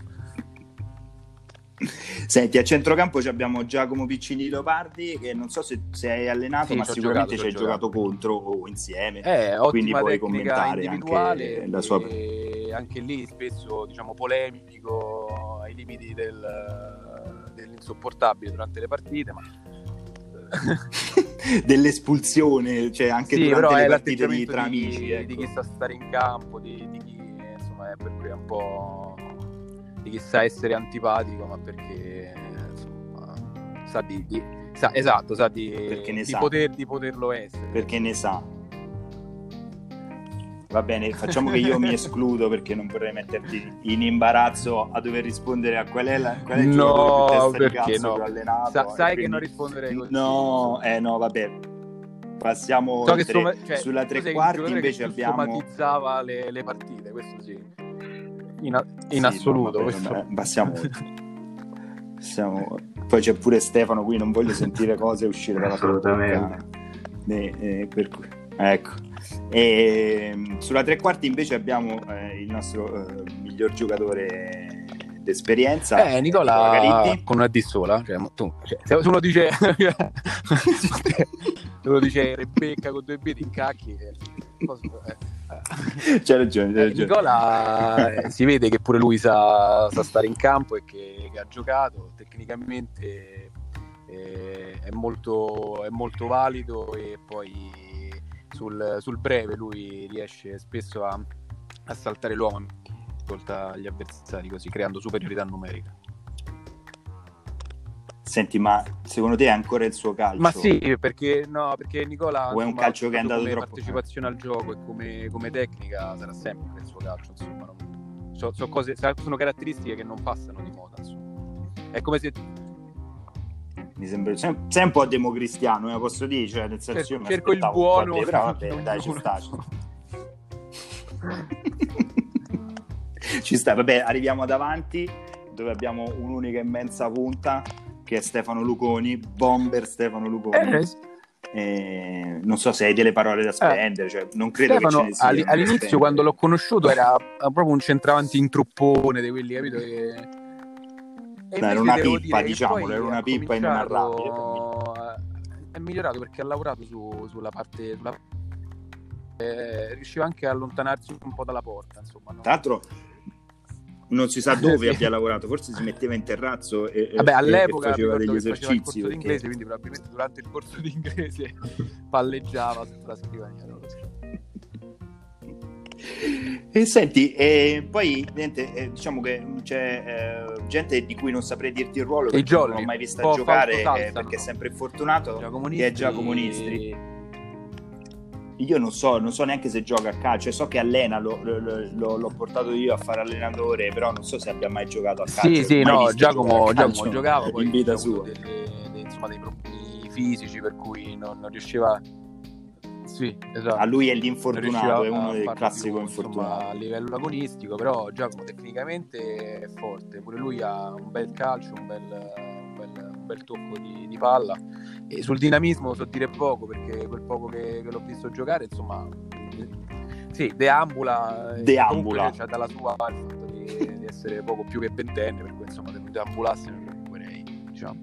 Senti, a centrocampo ci abbiamo Giacomo Piccini Leopardi che non so se, se hai allenato, Sì, ma sicuramente ci hai giocato contro o insieme. Eh, Quindi puoi commentare anche la sua- anche lì spesso diciamo polemico ai limiti del, dell'insopportabile durante le partite, ma Dell'espulsione, cioè anche sì, durante le partite di, tra di, amici. ecco. di chi sa stare in campo, di, di chi insomma è per cui è un po' di chi sa essere antipatico, ma perché insomma sa di, di- sa- esatto, sa di, di sa. poter, di poterlo essere. perché ne sa. Va bene, facciamo che io mi escludo perché non vorrei metterti in imbarazzo a dover rispondere a qual è, la, qual è il No, perché no? che allenato. Sa- sai che quindi- non risponderei così. No, eh no, vabbè. Passiamo So che oltre. soma- cioè, sulla tre quarti che invece abbiamo somatizzava le, le partite, questo sì. In, a- in Sì, assoluto. no, vabbè, questo- vabbè, passiamo oltre. Passiamo- Poi c'è pure Stefano qui, non voglio sentire cose uscire dalla Assolutamente. bocca. Eh, eh, per cui- Ecco. E, sulla tre quarti invece abbiamo eh, il nostro eh, miglior giocatore d'esperienza. Eh, Nicola con una D sola, cioè, tu, cioè, se uno dice uno dice Rebecca con due B ti incacchi eh, eh. C'hai ragione, c'hai Eh, ragione. Nicola eh, si vede che pure lui sa, sa stare in campo e che, che ha giocato tecnicamente eh, è, molto, è molto valido e poi sul, sul breve lui riesce spesso a, a saltare l'uomo ascolta gli avversari così creando superiorità numerica Senti, ma secondo te è ancora il suo calcio? ma sì perché no perché Nicola O è un insomma, calcio che è andato come troppo- partecipazione al gioco e come, come tecnica sarà sempre il suo calcio insomma non- so- so cose, sono caratteristiche che non passano di moda insomma. è come se Mi sembra sei, sei un po' democristiano, eh, posso dire, cioè, nel senso Cerco- io cerco il buono però vabbè, dai, ci sta. Ci sta, vabbè, arriviamo davanti dove abbiamo un'unica immensa punta che è Stefano Luconi, bomber Stefano Luconi. Eh, Eh, non so se hai delle parole da spendere, cioè, non credo Stefano, che ce ne da all'inizio quando l'ho conosciuto era proprio un centravanti in truppone di quelli, capito? Che... Dai, era una pippa, diciamolo, era una pippa cominciato- inenarrabile È migliorato perché ha lavorato su- sulla parte... Sulla... eh, riusciva anche a allontanarsi un po' dalla porta, insomma. no? Tra l'altro non si sa dove Sì. abbia lavorato, forse si metteva in terrazzo e, Vabbè, all'epoca e faceva degli che faceva il esercizi. corso di perché- inglese, quindi probabilmente durante il corso di inglese palleggiava sulla scrivania. non lo so. E senti, e poi niente, eh, diciamo che c'è eh, gente di cui non saprei dirti il ruolo E perché non l'ho mai vista po' giocare eh, Salsa, perché è sempre infortunato Giacomo che è Nistri- Giacomo Nistri. Io non so, non so neanche se gioca a calcio, cioè, so che allena, lo- lo- lo- l'ho portato io a fare allenatore, però non so se abbia mai giocato a calcio. Sì, sì, no, Giacomo, Giacomo giocava poi in vita ha avuto sua. delle- dei- insomma, dei problemi fisici per cui non, non riusciva sì, esatto. A lui è l'infortunato, è uno del classico infortunato. a livello agonistico, però Giacomo tecnicamente è forte, pure lui ha un bel calcio, un bel, un bel, tocco di, di palla e sul dinamismo so dire poco perché quel poco che, che l'ho visto giocare, insomma, sì, deambula, e Deambula. c'ha dalla sua il fatto di, di essere poco più che ventenne, per cui insomma deambulasse mi preoccuperei, diciamo.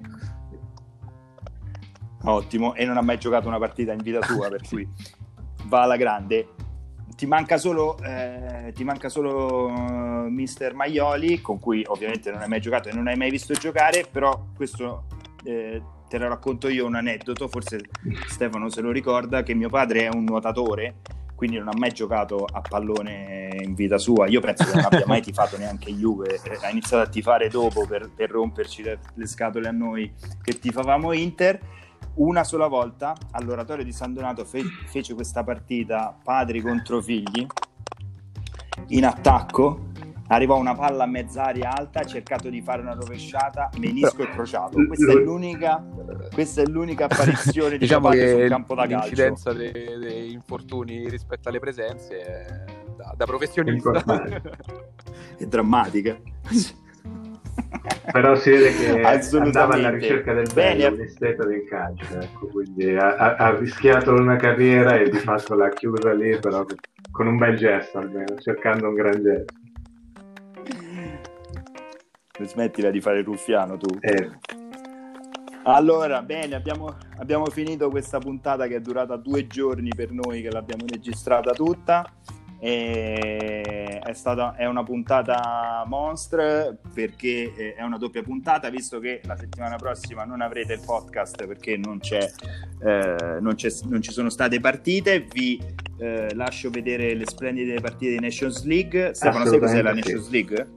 Ottimo, e non ha mai giocato una partita in vita sua, per cui va alla grande. Ti manca solo, eh, ti manca solo eh, Mister Maioli, con cui ovviamente non hai mai giocato e non hai mai visto giocare, però questo eh, te lo racconto io un aneddoto, forse Stefano se lo ricorda, che mio padre è un nuotatore, quindi non ha mai giocato a pallone in vita sua. Io penso che non abbia mai tifato neanche Juve, ha iniziato a tifare dopo per, per romperci le, le scatole a noi che tifavamo Inter una sola volta all'oratorio di San Donato fe- fece questa partita padri contro figli in attacco arrivò una palla a mezz'aria alta ha cercato di fare una rovesciata menisco e crociato. Questa è l'unica questa è l'unica apparizione di diciamo che sul campo da calcio. l'incidenza dei, dei infortuni rispetto alle presenze è da, da professionista. È drammatica Però si vede che andava alla ricerca del bello, Bene. l'esteto del calcio, ecco, quindi ha, ha- ha rischiato una carriera e di fatto l'ha chiusa lì, però con un bel gesto almeno, cercando un gran gesto. smettila di fare il ruffiano tu Eh, Allora, bene, abbiamo, abbiamo finito questa puntata che è durata due giorni per noi, che l'abbiamo registrata tutta. E è, stata, è una puntata monstre perché eh, è una doppia puntata, visto che la settimana prossima non avrete il podcast perché non, c'è, eh, non, c'è- non ci sono state partite. Vi eh, lascio vedere le splendide partite di Nations League. Stefano, sai cos'è la. Nations League?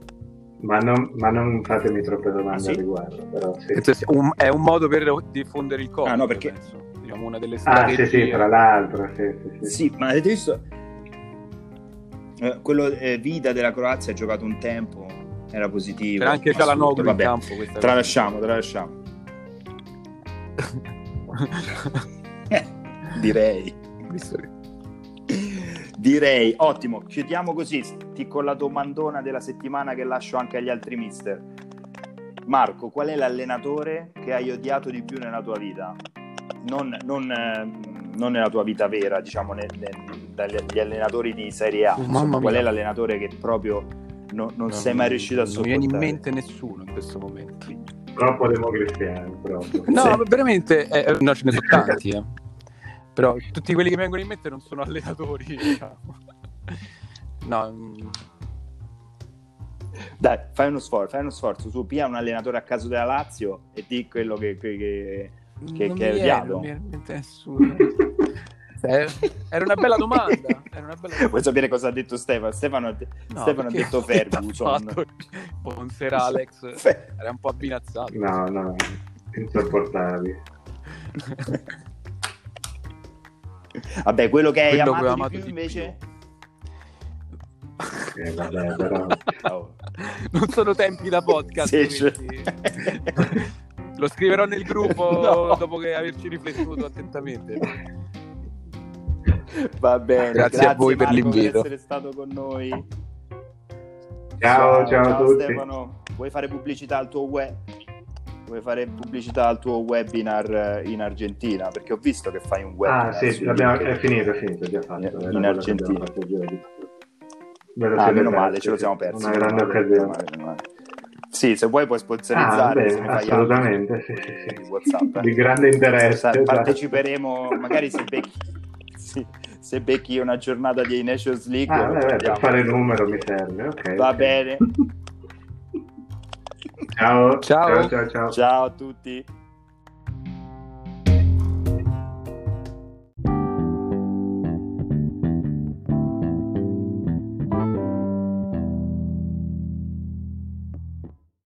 ma, non, ma non fatemi troppe domande Ah, sì? al riguardo, però sì. È un modo per diffondere il Covid Ah, no, perché- penso. diciamo una delle Ah, strategie sì, sì, tra l'altro, sì, sì, sì. Sì, ma avete visto? Eh, quello eh, Vida della Croazia ha giocato un tempo, era positivo. c'era anche assurdo, Cialanoglu in campo Tralasciamo, tralasciamo. Eh, direi. Direi, ottimo. Chiudiamo così, sti- con la domandona della settimana che lascio anche agli altri mister. Marco, qual è l'allenatore che hai odiato di più nella tua vita? Non, non, eh, non nella tua vita vera, diciamo, nel- nel- dagli allenatori di Serie A. Insomma, mamma qual è l'allenatore che proprio no- non, Non- sei mai riuscito a non mi viene in sopportare? mente nessuno in questo momento Troppo democristiano, proprio. no Sì. veramente eh, no ce ne sono tanti eh. però tutti quelli che mi vengono in mente non sono allenatori diciamo. no mm, Dai, fai uno sforzo, fai uno sforzo. Su, pia un allenatore a caso della Lazio e di quello che, che- che- Che- non che viene, odiato? non mi viene in mente nessuno Eh, era una bella domanda era una bella domanda. Vuoi sapere cosa ha detto Stefano? Stefano, No, Stefano ha detto Ferguson. Ponser Alex era un po' abbinazzato No, no, insopportabili. Vabbè, quello che hai Quello amato, che amato più di invece? Eh, vabbè, però... Oh. non sono tempi da podcast Sì, quindi- Lo scriverò nel gruppo No. dopo che averci riflettuto attentamente. Va bene, Grazie a voi per Marco, l'invito. essere stato con noi. Ciao, ciao a tutti. Stefano, vuoi fare pubblicità al tuo web? Vuoi fare pubblicità al tuo webinar eh, in Argentina? Perché ho visto che fai un webinar. Ah, sì, l'abbiamo- è finito, è finito, è già fatto. In che Argentina. Ah, meno male, ce lo siamo persi. Una grande occasione. Sì, se vuoi puoi Ah, sponsorizzare, beh, ne fai assolutamente, altri sì, sì, di sì. WhatsApp. eh. Di grande interesse. Sa- esatto. parteciperemo, magari se becchi, sì, se becchi una giornata di Nations League. Ah, beh, per fare numero mi serve, ok. Va ok. bene. Ciao. Ciao. ciao, ciao. ciao. Ciao a tutti.